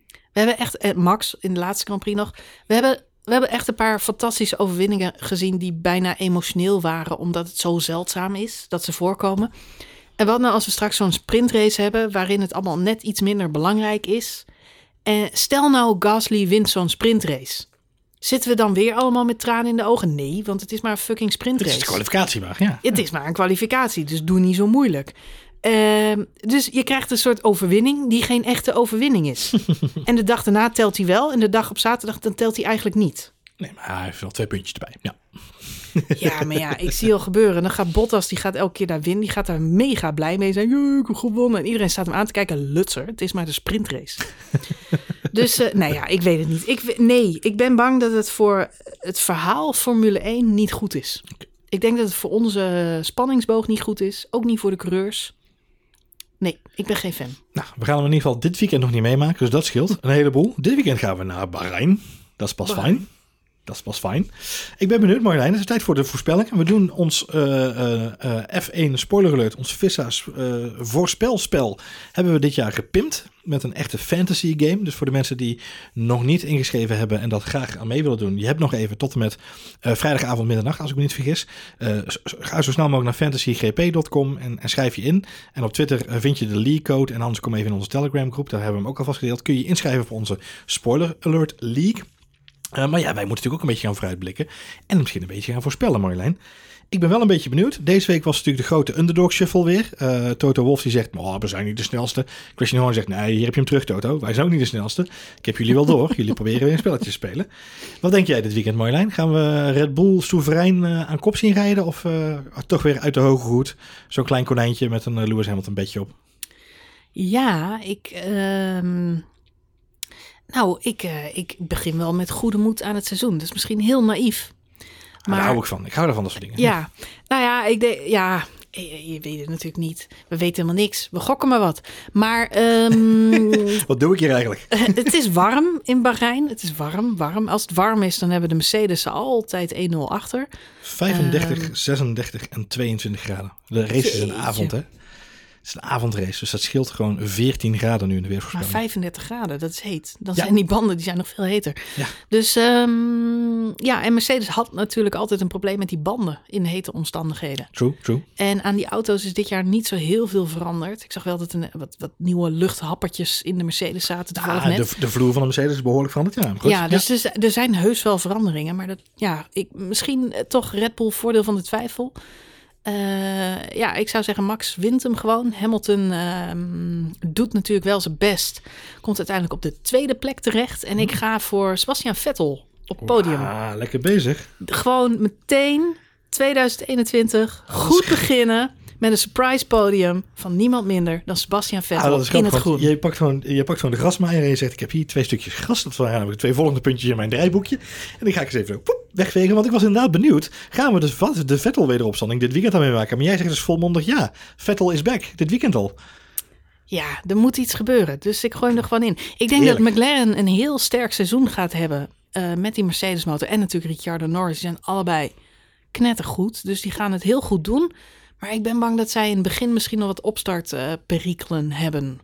We hebben echt, en Max in de laatste Grand Prix nog. We hebben, we hebben echt een paar fantastische overwinningen gezien die bijna emotioneel waren. Omdat het zo zeldzaam is dat ze voorkomen. En wat nou als we straks zo'n sprintrace hebben waarin het allemaal net iets minder belangrijk is. En stel nou Gasly wint zo'n sprintrace. Zitten we dan weer allemaal met tranen in de ogen? Nee, want het is maar een fucking Het is sprintrace. kwalificatie maar, ja. Het is maar een kwalificatie, dus doe niet zo moeilijk. Ehm, dus je krijgt een soort overwinning die geen echte overwinning is. en de dag daarna telt hij wel en de dag op zaterdag dan telt hij eigenlijk niet. Nee, maar hij heeft wel twee puntjes erbij. Ja. Ja, maar ja, ik zie al gebeuren. Dan gaat Bottas, die gaat elke keer daar winnen. Die gaat daar mega blij mee zijn. Ja, ik heb gewonnen. En iedereen staat hem aan te kijken. Lutser, het is maar de sprintrace. dus, uh, nou ja, ik weet het niet. Ik, nee, ik ben bang dat het voor het verhaal Formule 1 niet goed is. Ik denk dat het voor onze spanningsboog niet goed is. Ook niet voor de coureurs. Nee, ik ben geen fan. Nou, we gaan hem in ieder geval dit weekend nog niet meemaken. Dus dat scheelt een heleboel. Dit weekend gaan we naar Bahrein. Dat is pas Bahrein. fijn. Dat pas fijn. Ik ben benieuwd, Marjolein. Het is tijd voor de voorspellingen. We doen ons uh, uh, F1 spoiler alert, ons Vissa's voorspelspel, hebben we dit jaar gepimpt met een echte fantasy game. Dus voor de mensen die nog niet ingeschreven hebben en dat graag aan mee willen doen. Je hebt nog even tot en met vrijdagavond middernacht, als ik me niet vergis. ga zo snel mogelijk naar fantasygp.com en, en, schrijf je in. En op Twitter vind je de league code en anders kom even in onze Telegram groep. Daar hebben we hem ook alvast gedeeld. Kun je inschrijven op onze spoiler alert league. Uh, maar ja, wij moeten natuurlijk ook een beetje gaan vooruitblikken. En misschien een beetje gaan voorspellen, Marjolein. Ik ben wel een beetje benieuwd. Deze week was natuurlijk de grote underdog shuffle weer. Uh, Toto Wolf die zegt, oh, we zijn niet de snelste. Christian Horn zegt, nee, hier heb je hem terug Toto. Wij zijn ook niet de snelste. Ik heb jullie wel door. jullie proberen weer een spelletje te spelen. Wat denk jij dit weekend Marjolein? Gaan we Red Bull soeverein uh, aan kop zien rijden? Of toch weer uit de hoge hoed? Zo'n klein konijntje met een Lewis Hamilton bedje op. Ja, ik... Ehm, nou, ik, uh, ik begin wel met goede moed aan het seizoen. Dat is misschien heel naïef. Maar daar hou ik van. Ik hou ervan, dat soort dingen. Ja, nou ja, ik denk, ja, je, weet het natuurlijk niet. We weten helemaal niks. We gokken maar wat. Maar. Um, wat doe ik hier eigenlijk? het is warm in Bahrein. Het is warm, warm. Als het warm is, dan hebben de Mercedes altijd 1-0 achter. 35, um, 36 en 22 graden. De race is een avond, hè? Het is een avondrace, dus dat scheelt gewoon 14 graden nu in de weervoorspelling. Maar 35 graden, dat is heet. Dan zijn die banden die zijn nog veel heter. Ja. Dus um, ja, en Mercedes had natuurlijk altijd een probleem met die banden in hete omstandigheden. True, true. En aan die auto's is dit jaar niet zo heel veel veranderd. Ik zag wel dat er wat, wat nieuwe luchthappertjes in de Mercedes zaten. Ja, net. De, de vloer van de Mercedes is behoorlijk veranderd, ja. Goed. Ja, dus ja. er zijn heus wel veranderingen. Maar dat, ja, ik, misschien toch Red Bull voordeel van de twijfel. Uh, ja, ik zou zeggen, Max wint hem gewoon. Hamilton uh, doet natuurlijk wel zijn best. Komt uiteindelijk op de tweede plek terecht. En ik hm. ga voor Sebastian Vettel op het podium. Ah, lekker bezig. Gewoon meteen 2021 goed beginnen met een surprise podium van niemand minder dan Sebastian ah, Vettel ah, in het groen. Je pakt, gewoon, je pakt gewoon de grasmaaier en je zegt... ik heb hier twee stukjes gras. Dat zijn namelijk twee volgende puntjes in mijn draaiboekje. En die ga ik eens even poep, wegvegen. Want ik was inderdaad benieuwd. Gaan we dus wat, de Vettel wederopstanding dit weekend aan maken? Maar jij zegt dus volmondig ja. Vettel is back. Dit weekend al. Ja, er moet iets gebeuren. Dus ik gooi hem er gewoon in. Ik denk dat McLaren een heel sterk seizoen gaat hebben... Uh, met die Mercedes motor. En natuurlijk Ricciardo Norris. Die zijn allebei knettergoed. Dus die gaan het heel goed doen. Maar ik ben bang dat zij in het begin misschien nog wat opstartperikelen uh, hebben.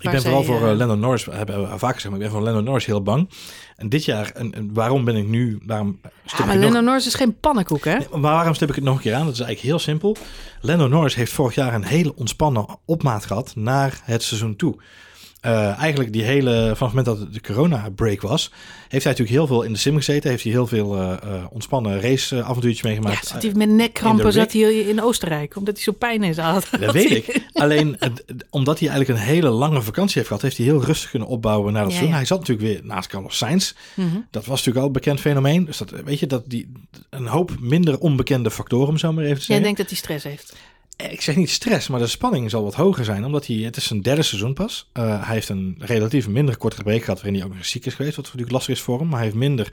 Ik ben vooral voor uh, Lennon Norris, hebben we vaak gezegd, maar ik ben voor Lennon Norris heel bang. En dit jaar, en, en waarom ben ik nu, waarom ja, maar Lennon Norris is geen pannenkoek, hè? maar waarom stip ik het nog een keer aan? Dat is eigenlijk heel simpel. Lennon Norris heeft vorig jaar een hele ontspannen opmaat gehad naar het seizoen toe. Uh, eigenlijk die hele, van het moment dat de corona-break was, heeft hij natuurlijk heel veel in de sim gezeten. Heeft hij heel veel uh, uh, ontspannen race-avontuurtjes meegemaakt. Ja, zat hij met nekkrampen zat hij in Oostenrijk, omdat hij zo pijn in had. Dat weet ik. Alleen, omdat hij eigenlijk een hele lange vakantie heeft gehad, heeft hij heel rustig kunnen opbouwen naar het ja, seizoen. Hij zat natuurlijk weer naast Carlos Sainz. Mm -hmm. Dat was natuurlijk al een bekend fenomeen. Dus dat, weet je, dat die een hoop minder onbekende factoren, om zo maar even te zeggen. Jij denkt dat hij stress heeft? Eh, ik zeg niet stress, maar de spanning zal wat hoger zijn. Omdat hij, het is zijn derde seizoen pas. Uh, hij heeft een relatief minder korte break gehad waarin hij ook nog ziek is geweest. Wat natuurlijk lastig is voor hem. Maar hij heeft minder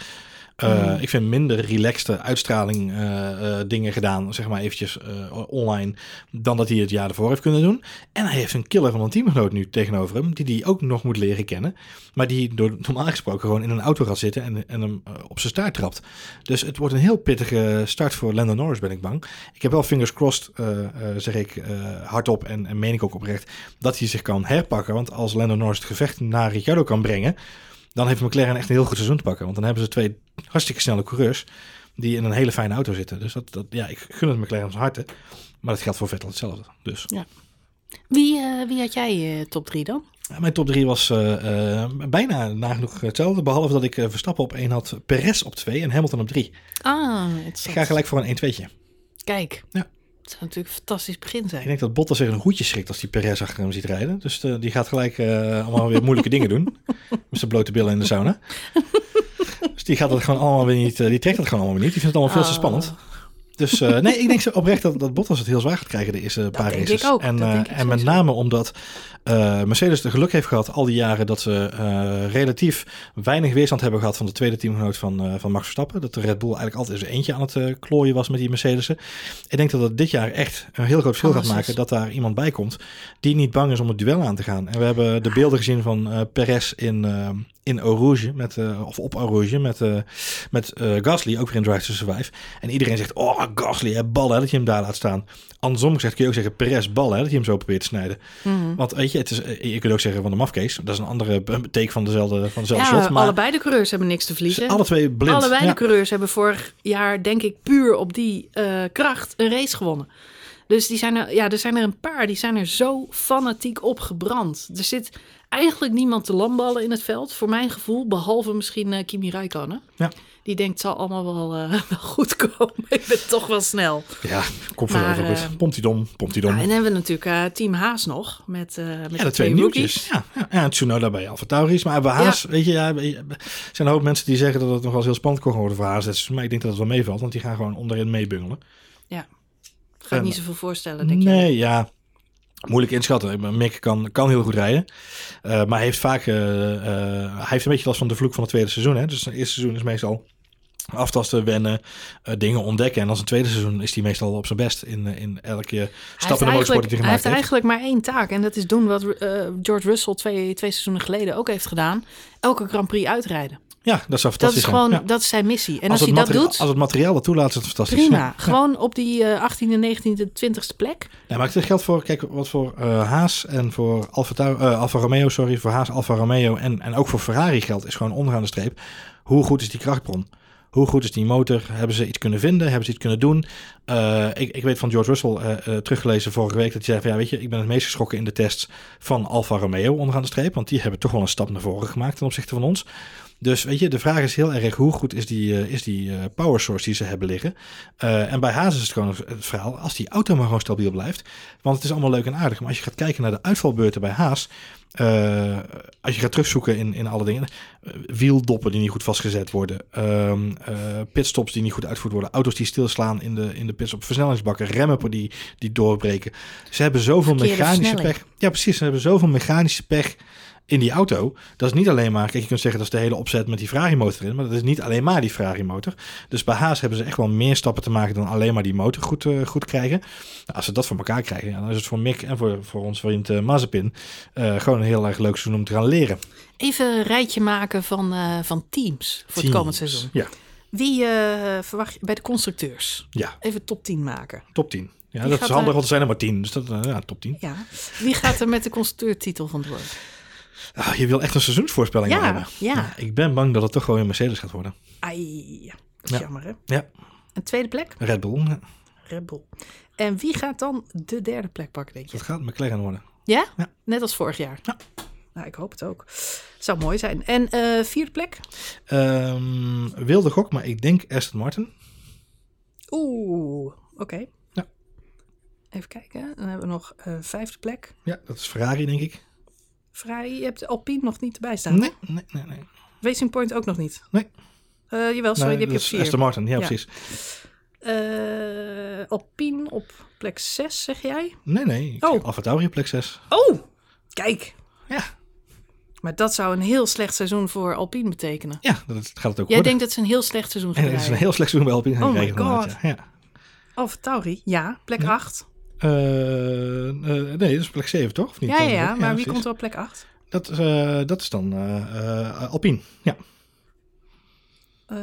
uh, Ik vind minder relaxte uitstraling uh, uh, dingen gedaan, zeg maar eventjes online, dan dat hij het jaar ervoor heeft kunnen doen. En hij heeft een killer van een teamgenoot nu tegenover hem, die hij ook nog moet leren kennen. Maar die door, normaal gesproken gewoon in een auto gaat zitten en, en hem op zijn staart trapt. Dus het wordt een heel pittige start voor Lando Norris, ben ik bang. Ik heb wel fingers crossed, zeg ik hardop en, en meen ik ook oprecht, dat hij zich kan herpakken. Want als Lando Norris het gevecht naar Ricciardo kan brengen, dan heeft McLaren echt een heel goed seizoen te pakken. Want dan hebben ze twee hartstikke snelle coureurs die in een hele fijne auto zitten. Dus dat, dat ja, ik gun het McLaren van harte. Maar dat geldt voor Vettel hetzelfde. Dus. Ja. Wie, uh, wie had jij uh, top 3 dan? Mijn top 3 was uh, bijna nagenoeg hetzelfde. Behalve dat ik Verstappen op 1 had, Perez op 2 en Hamilton op 3. Ah, ik ga gelijk voor een 1-2'tje. Kijk. Ja. Zou natuurlijk een fantastisch begin zijn. Ik denk dat Bottas zich een hoedje schrikt als die Perez achter hem ziet rijden. Dus uh, die gaat gelijk uh, allemaal weer moeilijke dingen doen. Met zijn blote billen in de sauna. Dus Die gaat het gewoon allemaal weer niet, eh, die trekt het gewoon allemaal weer niet. Die vindt het allemaal veel te Oh. spannend. Dus eh, nee, ik denk oprecht dat, dat Bottas het heel zwaar gaat krijgen de eerste paar denk races. ik ook, En, dat eh, denk ik en met name omdat eh, Mercedes de geluk heeft gehad al die jaren dat ze relatief weinig weerstand hebben gehad van de tweede teamgenoot van, van Max Verstappen. Dat de Red Bull eigenlijk altijd eens eentje aan het klooien was met die Mercedes'en. Ik denk dat het dit jaar echt een heel groot verschil gaat maken dat daar iemand bij komt die niet bang is om het duel aan te gaan. En we hebben de beelden gezien van Perez in, in Eau Rouge, met, eh, of op Eau Rouge, met, eh, met eh, Gasly, ook weer in Drive to Survive. En iedereen zegt, oh Gasly, hè, ballen hè, dat je hem daar laat staan. Andersom gezegd kun je ook zeggen, Perez, ballen hè, dat je hem zo probeert te snijden. Mhm. Want weet je, het is, je kunt ook zeggen van de mafkees. Dat is een andere teken van dezelfde, van dezelfde Ja, soort. Maar allebei de coureurs hebben niks te ze verliezen. alle twee blind. Allebei Ja. de coureurs hebben vorig jaar, denk ik, puur op die kracht een race gewonnen. Dus die zijn er, ja, er zijn er een paar die zijn er zo fanatiek op gebrand. Er zit eigenlijk niemand te lamballen in het veld, voor mijn gevoel, behalve misschien eh, Kimi Räikkönen. Ja. Die denkt, het zal allemaal wel, eh, wel goed komen. Ik ben toch wel snel. Ja, komt wel over goed. Pomtidom, pomtidom. Ja, en dan hebben we natuurlijk eh, Team Haas nog, met, met Ja, de twee nieuwtjes. Ja, ja, ja, en Tsunoda bij Alfa Tauris. Maar bij Haas, weet je, ja, er zijn een hoop mensen die zeggen dat het nog wel eens heel spannend kon worden voor Haas. Maar ik denk dat het wel meevalt, want die gaan gewoon onderin meebungelen. Ga ik En- niet zoveel voorstellen, denk je? Nee, ja. Moeilijk inschatten. Mick kan, kan heel goed rijden. Eh, maar hij heeft vaak eh, eh, hij heeft een beetje last van de vloek van het tweede seizoen. Hè? Dus het eerste seizoen is meestal aftasten, wennen, dingen ontdekken. En als een tweede seizoen is hij meestal op zijn best in, in elke Hij stap in de motorsport die hij hij gemaakt heeft heeft. eigenlijk maar één taak. En dat is doen wat George Russell twee, twee seizoenen geleden ook heeft gedaan. Elke Grand Prix uitrijden. Ja, dat zou Dat fantastisch is gewoon, zijn. Ja. dat is zijn missie. En als, het hij dat doet, Als het materiaal dat toelaat, is het fantastisch. prima. Ja. Gewoon op die eh 18e, 19e, 20e plek. Ja, maar het geldt voor, kijk, wat voor eh, Haas en voor Alfa, Tau- eh, Alfa Romeo, sorry, voor Haas, Alfa Romeo en, en ook voor Ferrari geldt, is gewoon onderaan de streep. Hoe goed is die krachtbron? Hoe goed is die motor? Hebben ze iets kunnen vinden? Hebben ze iets kunnen doen? Eh, ik, ik weet van George Russell, teruggelezen vorige week, dat hij zei van ja, weet je, ik ben het meest geschrokken in de tests van Alfa Romeo onderaan de streep, want die hebben toch wel een stap naar voren gemaakt ten opzichte van ons. Dus weet je, de vraag is heel erg hoe goed is die, eh, is die eh, power source die ze hebben liggen. Eh, en bij Haas is het gewoon het verhaal, als die auto maar gewoon stabiel blijft. Want het is allemaal leuk en aardig. Maar als je gaat kijken naar de uitvalbeurten bij Haas. als je gaat terugzoeken in, in alle dingen. eh, wieldoppen die niet goed vastgezet worden. ehm, eh, pitstops die niet goed uitgevoerd worden. Auto's die stilslaan in de, in de pits op versnellingsbakken. Remmen die, die doorbreken. Ze hebben zoveel Verkeerde mechanische pech. Ja, precies. Ze hebben zoveel mechanische pech in die auto. Dat is niet alleen maar, kijk, je kunt zeggen dat is de hele opzet met die Ferrari motor in, maar dat is niet alleen maar die Ferrari motor. Dus bij Haas hebben ze echt wel meer stappen te maken dan alleen maar die motor goed, eh, goed krijgen. Nou, als ze dat voor elkaar krijgen, ja, dan is het voor Mick en voor, voor ons vriend eh, Mazepin eh, gewoon een heel erg leuk seizoen om te gaan leren. Even een rijtje maken van, van teams voor het komend seizoen. Ja, Wie verwacht je bij de constructeurs? ja, Even top 10 maken. top 10. Ja, Wie dat is handig, want er zijn er maar 10. Dus dat, ja, top 10. Ja. Wie gaat er met de constructeurtitel vandoor? Ah, je wil echt een seizoensvoorspelling Ja, hebben. ja. Ik ben bang dat het toch gewoon een Mercedes gaat worden. Ai, dat is Ja. jammer hè? Ja, Een tweede plek? Red Bull. ja, Red Bull. En wie gaat dan de derde plek pakken, denk je? Dat gaat McLaren worden. Ja? Ja. Net als vorig jaar? Ja. Nou, ik hoop het ook. Zou mooi zijn. En eh, vierde plek? Ehm, wilde gok, maar ik denk Aston Martin. Oeh, oké. Ja. Even kijken. Dan hebben we nog eh, vijfde plek. Ja, dat is Ferrari, denk ik. Vrij, je hebt Alpine nog niet erbij staan. Nee, nee, nee. nee. Racing Point ook nog niet. Nee. Eh, jawel, sorry, Nee, die heb je op is vier. Aston Martin, ja, Ja. precies. Eh, Alpine op plek 6, zeg jij? Nee, nee. Ik Oh. Alfa Tauri op plek 6. Oh, kijk. Ja. Maar dat zou een heel slecht seizoen voor Alpine betekenen. Ja, dat gaat het ook Jij worden. denkt dat ze een heel slecht seizoen gaan het is een heel slecht seizoen bij Alpine Oh my God. Ja. Ja. Alfa Tauri, ja, plek Ja. 8. Eh, eh, nee, dat is plek 7, toch? Of niet? Ja, ja, maar wie komt er op plek 8? Dat is, eh, dat is dan Alpine. Ja. Eh,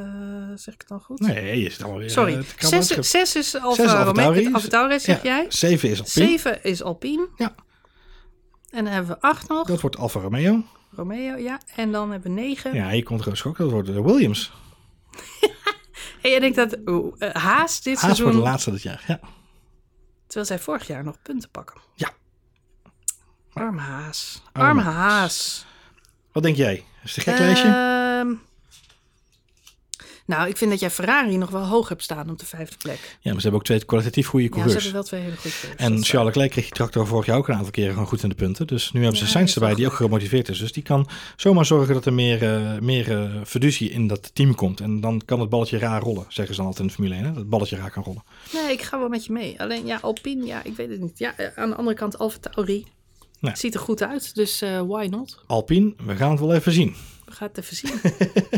zeg ik het dan goed? Nee, je zit allemaal weer... Sorry, eh, te krabbelen. 6 is Zes is Alfa Romeo. Alfa zeg Ja, jij? 7 is Alpine. 7 is Alpine. Ja. En dan hebben we 8 nog. Dat wordt Alfa Romeo. Romeo, ja. En dan hebben we 9. Ja, hier komt gewoon schok. Dat wordt Williams. En jij denkt dat eh, Haas dit Haas wordt seizoen... de laatste dit jaar. Ja. Terwijl zij vorig jaar nog punten pakken. Ja. Arme Haas. Arme Arme Haas. Wat denk jij? Is het een gek lijstje? Nou, ik vind dat jij Ferrari nog wel hoog hebt staan op de vijfde plek. Ja, maar ze hebben ook twee kwalitatief goede Ja, ze coureurs. hebben wel twee hele goede coureurs. en Charles Leclerc kreeg die tractor vorig jaar ook een aantal keren gewoon goed in de punten. Dus nu hebben ze Ja, Sainz erbij, die ook gemotiveerd is. Dus die kan zomaar zorgen dat er meer, eh, meer fiducie in dat team komt. En dan kan het balletje raar rollen, zeggen ze dan altijd in de Formule 1. Hè? Dat het balletje raar kan rollen. Nee, ik ga wel met je mee. Alleen ja, Alpine, ja, ik weet het niet. Ja, eh, aan de andere kant Alfa Tauri. Nee. Ziet er goed uit, dus why not? Alpine, we gaan het wel even zien. Gaan het even zien.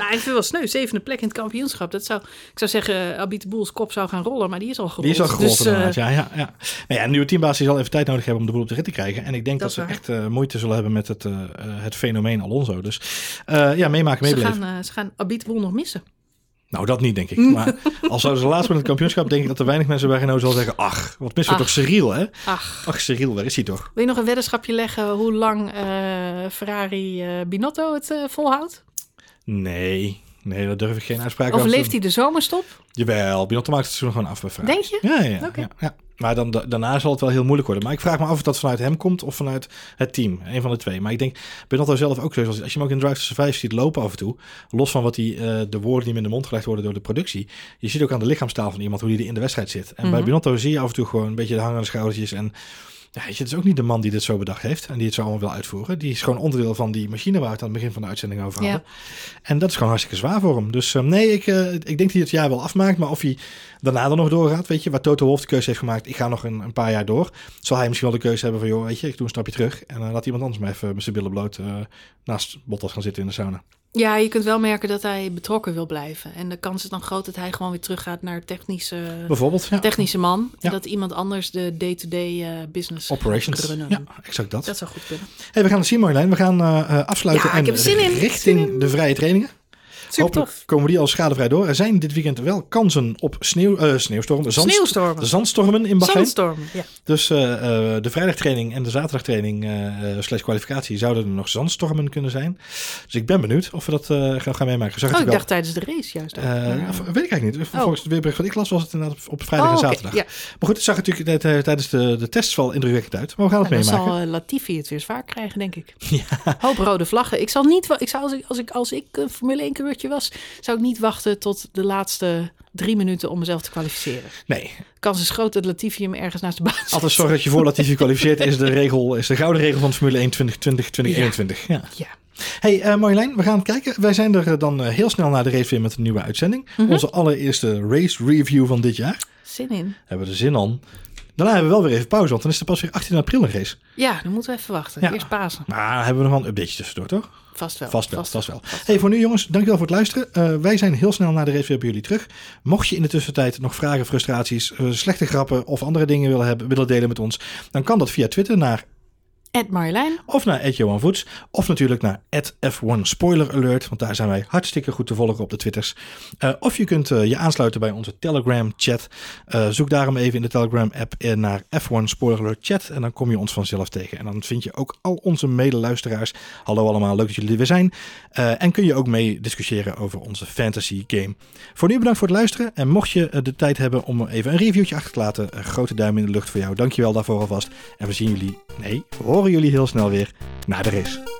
nou, ik vind wel sneu. Zevende plek in het kampioenschap. Dat zou, ik zou zeggen, Abit de Boels kop zou gaan rollen, maar die is al gerold. Die is al gerold Dus, eh, ja. ja, ja. Nou ja, een nieuwe teambaas die zal even tijd nodig hebben om de boel op de rit te krijgen. En ik denk dat, Dat ze echt eh, moeite zullen hebben met het, eh, eh, het fenomeen Alonso. Dus eh, ja, meemaken, ze, meebeleven. gaan, eh, ze gaan Abit Boel nog missen. Nou, dat niet, denk ik. Maar als zouden ze laatst met het kampioenschap, denk ik dat er weinig mensen bij Renault zullen zeggen... Ach, wat missen we toch Cyril, hè? Ach, Ach, Cyril, waar is hij toch? wil je nog een weddenschapje leggen hoe lang eh, Ferrari eh, Binotto het eh, volhoudt? Nee, nee, daar durf ik geen uitspraak Of over te leeft hij de zomerstop? Jawel, Binotto maakt het seizoen gewoon af bij Ferrari. Denk je? Ja, ja. Oké. ja, ja. Maar dan, da- daarna zal het wel heel moeilijk worden. Maar ik vraag me af of dat vanuit hem komt of vanuit het team. Een van de twee. Maar ik denk, Binotto zelf ook zo. Als je hem ook in Drive to Survive ziet lopen af en toe. Los van wat die, eh, de woorden die hem in de mond gelegd worden door de productie. Je ziet ook aan de lichaamstaal van iemand hoe die in de wedstrijd zit. En bij Mhm. Binotto zie je af en toe gewoon een beetje de hangende schoudertjes. En ja, weet je, het is ook niet de man die dit zo bedacht heeft. En die het zo allemaal wil uitvoeren. Die is gewoon onderdeel van die machine waar we het aan het begin van de uitzending over hadden. En dat is gewoon hartstikke zwaar voor hem. Dus eh, nee, ik, eh, ik denk dat hij het jaar wel afmaakt. Maar of hij daarna er nog doorgaat, weet je, waar Toto Wolff de keuze heeft gemaakt, ik ga nog een, een paar jaar door, zal hij misschien wel de keuze hebben van, joh, weet je, ik doe een stapje terug en eh, laat iemand anders maar even met zijn billen bloot eh, naast Bottas gaan zitten in de sauna. Ja, je kunt wel merken dat hij betrokken wil blijven. En de kans is dan groot dat hij gewoon weer teruggaat naar technische, Bijvoorbeeld, ja. technische man. Ja. En dat iemand anders de day-to-day eh, business Operations. runnen. Ja, exact dat. Dat zou goed kunnen. Hey, we gaan het zien, Marjolein. We gaan eh, afsluiten Ja, en ik heb zin in. richting de vrije trainingen. Hopelijk komen die al schadevrij door. Er zijn dit weekend wel kansen op sneeuw, eh, sneeuwstormen, zand, Sneeuwstormen. zandstormen in Bahrein. Zandstorm, ja. Dus eh, de vrijdagtraining en de zaterdagtraining slash kwalificatie zouden er nog zandstormen kunnen zijn. Dus ik ben benieuwd of we dat gaan, gaan meemaken. Zag Oh, ik natuurlijk dacht tijdens de race juist. ook. of- weet ik eigenlijk niet. Volgens het weerbericht wat ik las was het inderdaad op, op vrijdag oh, en oké, zaterdag. Ja, Maar goed, het zag natuurlijk tijd- tijd- tijdens de, de tests wel indrukwekkend uit. Maar we gaan het Nou, dan meemaken. zal Latifi het weer zwaar krijgen, denk ik. Hoop rode vlaggen. Ik zal niet, ik zou als ik als ik als ik een Formule 1 coureur was, zou ik niet wachten tot de laatste drie minuten om mezelf te kwalificeren. Nee, Kans is groot dat Latifi hem ergens naast de baan zet. altijd zorg dat je voor Latifi kwalificeert is de regel, is de gouden regel van Formule 1 2020 2021. Ja. Ja. Hey eh, Marjolein, we gaan kijken. Wij zijn er eh, dan eh, heel snel na de race weer met een nieuwe uitzending. Mhm. Onze allereerste race review van dit jaar. Zin in. Hebben we er zin aan. Daarna hebben we wel weer even pauze, want dan is er pas weer 18 april een race. Ja, dan moeten we even wachten. Ja. Eerst Pasen. Maar hebben we nog wel een updateje tussendoor, toch? Vast wel. Vast wel, vast wel. vast Hey, voor nu jongens, dankjewel voor het luisteren. Eh, wij zijn heel snel na de race weer bij jullie terug. Mocht je in de tussentijd nog vragen, frustraties, eh, slechte grappen of andere dingen willen, hebben, willen delen met ons, dan kan dat via Twitter naar Ed Marjolein. of naar Johan Voets of natuurlijk naar F1 Spoiler Alert, want daar zijn wij hartstikke goed te volgen op de Twitters. Eh, of je kunt eh, je aansluiten bij onze Telegram chat. Eh, zoek daarom even in de Telegram app naar F1 Spoiler Alert chat en dan kom je ons vanzelf tegen. En dan vind je ook al onze medeluisteraars. Hallo allemaal, leuk dat jullie er weer zijn. En kun je ook mee discussiëren over onze fantasy game. Voor nu bedankt voor het luisteren en mocht je de tijd hebben om even een reviewtje achter te laten, grote duim in de lucht voor jou. Dankjewel daarvoor alvast. En we zien jullie, nee, we horen jullie heel snel weer na de race.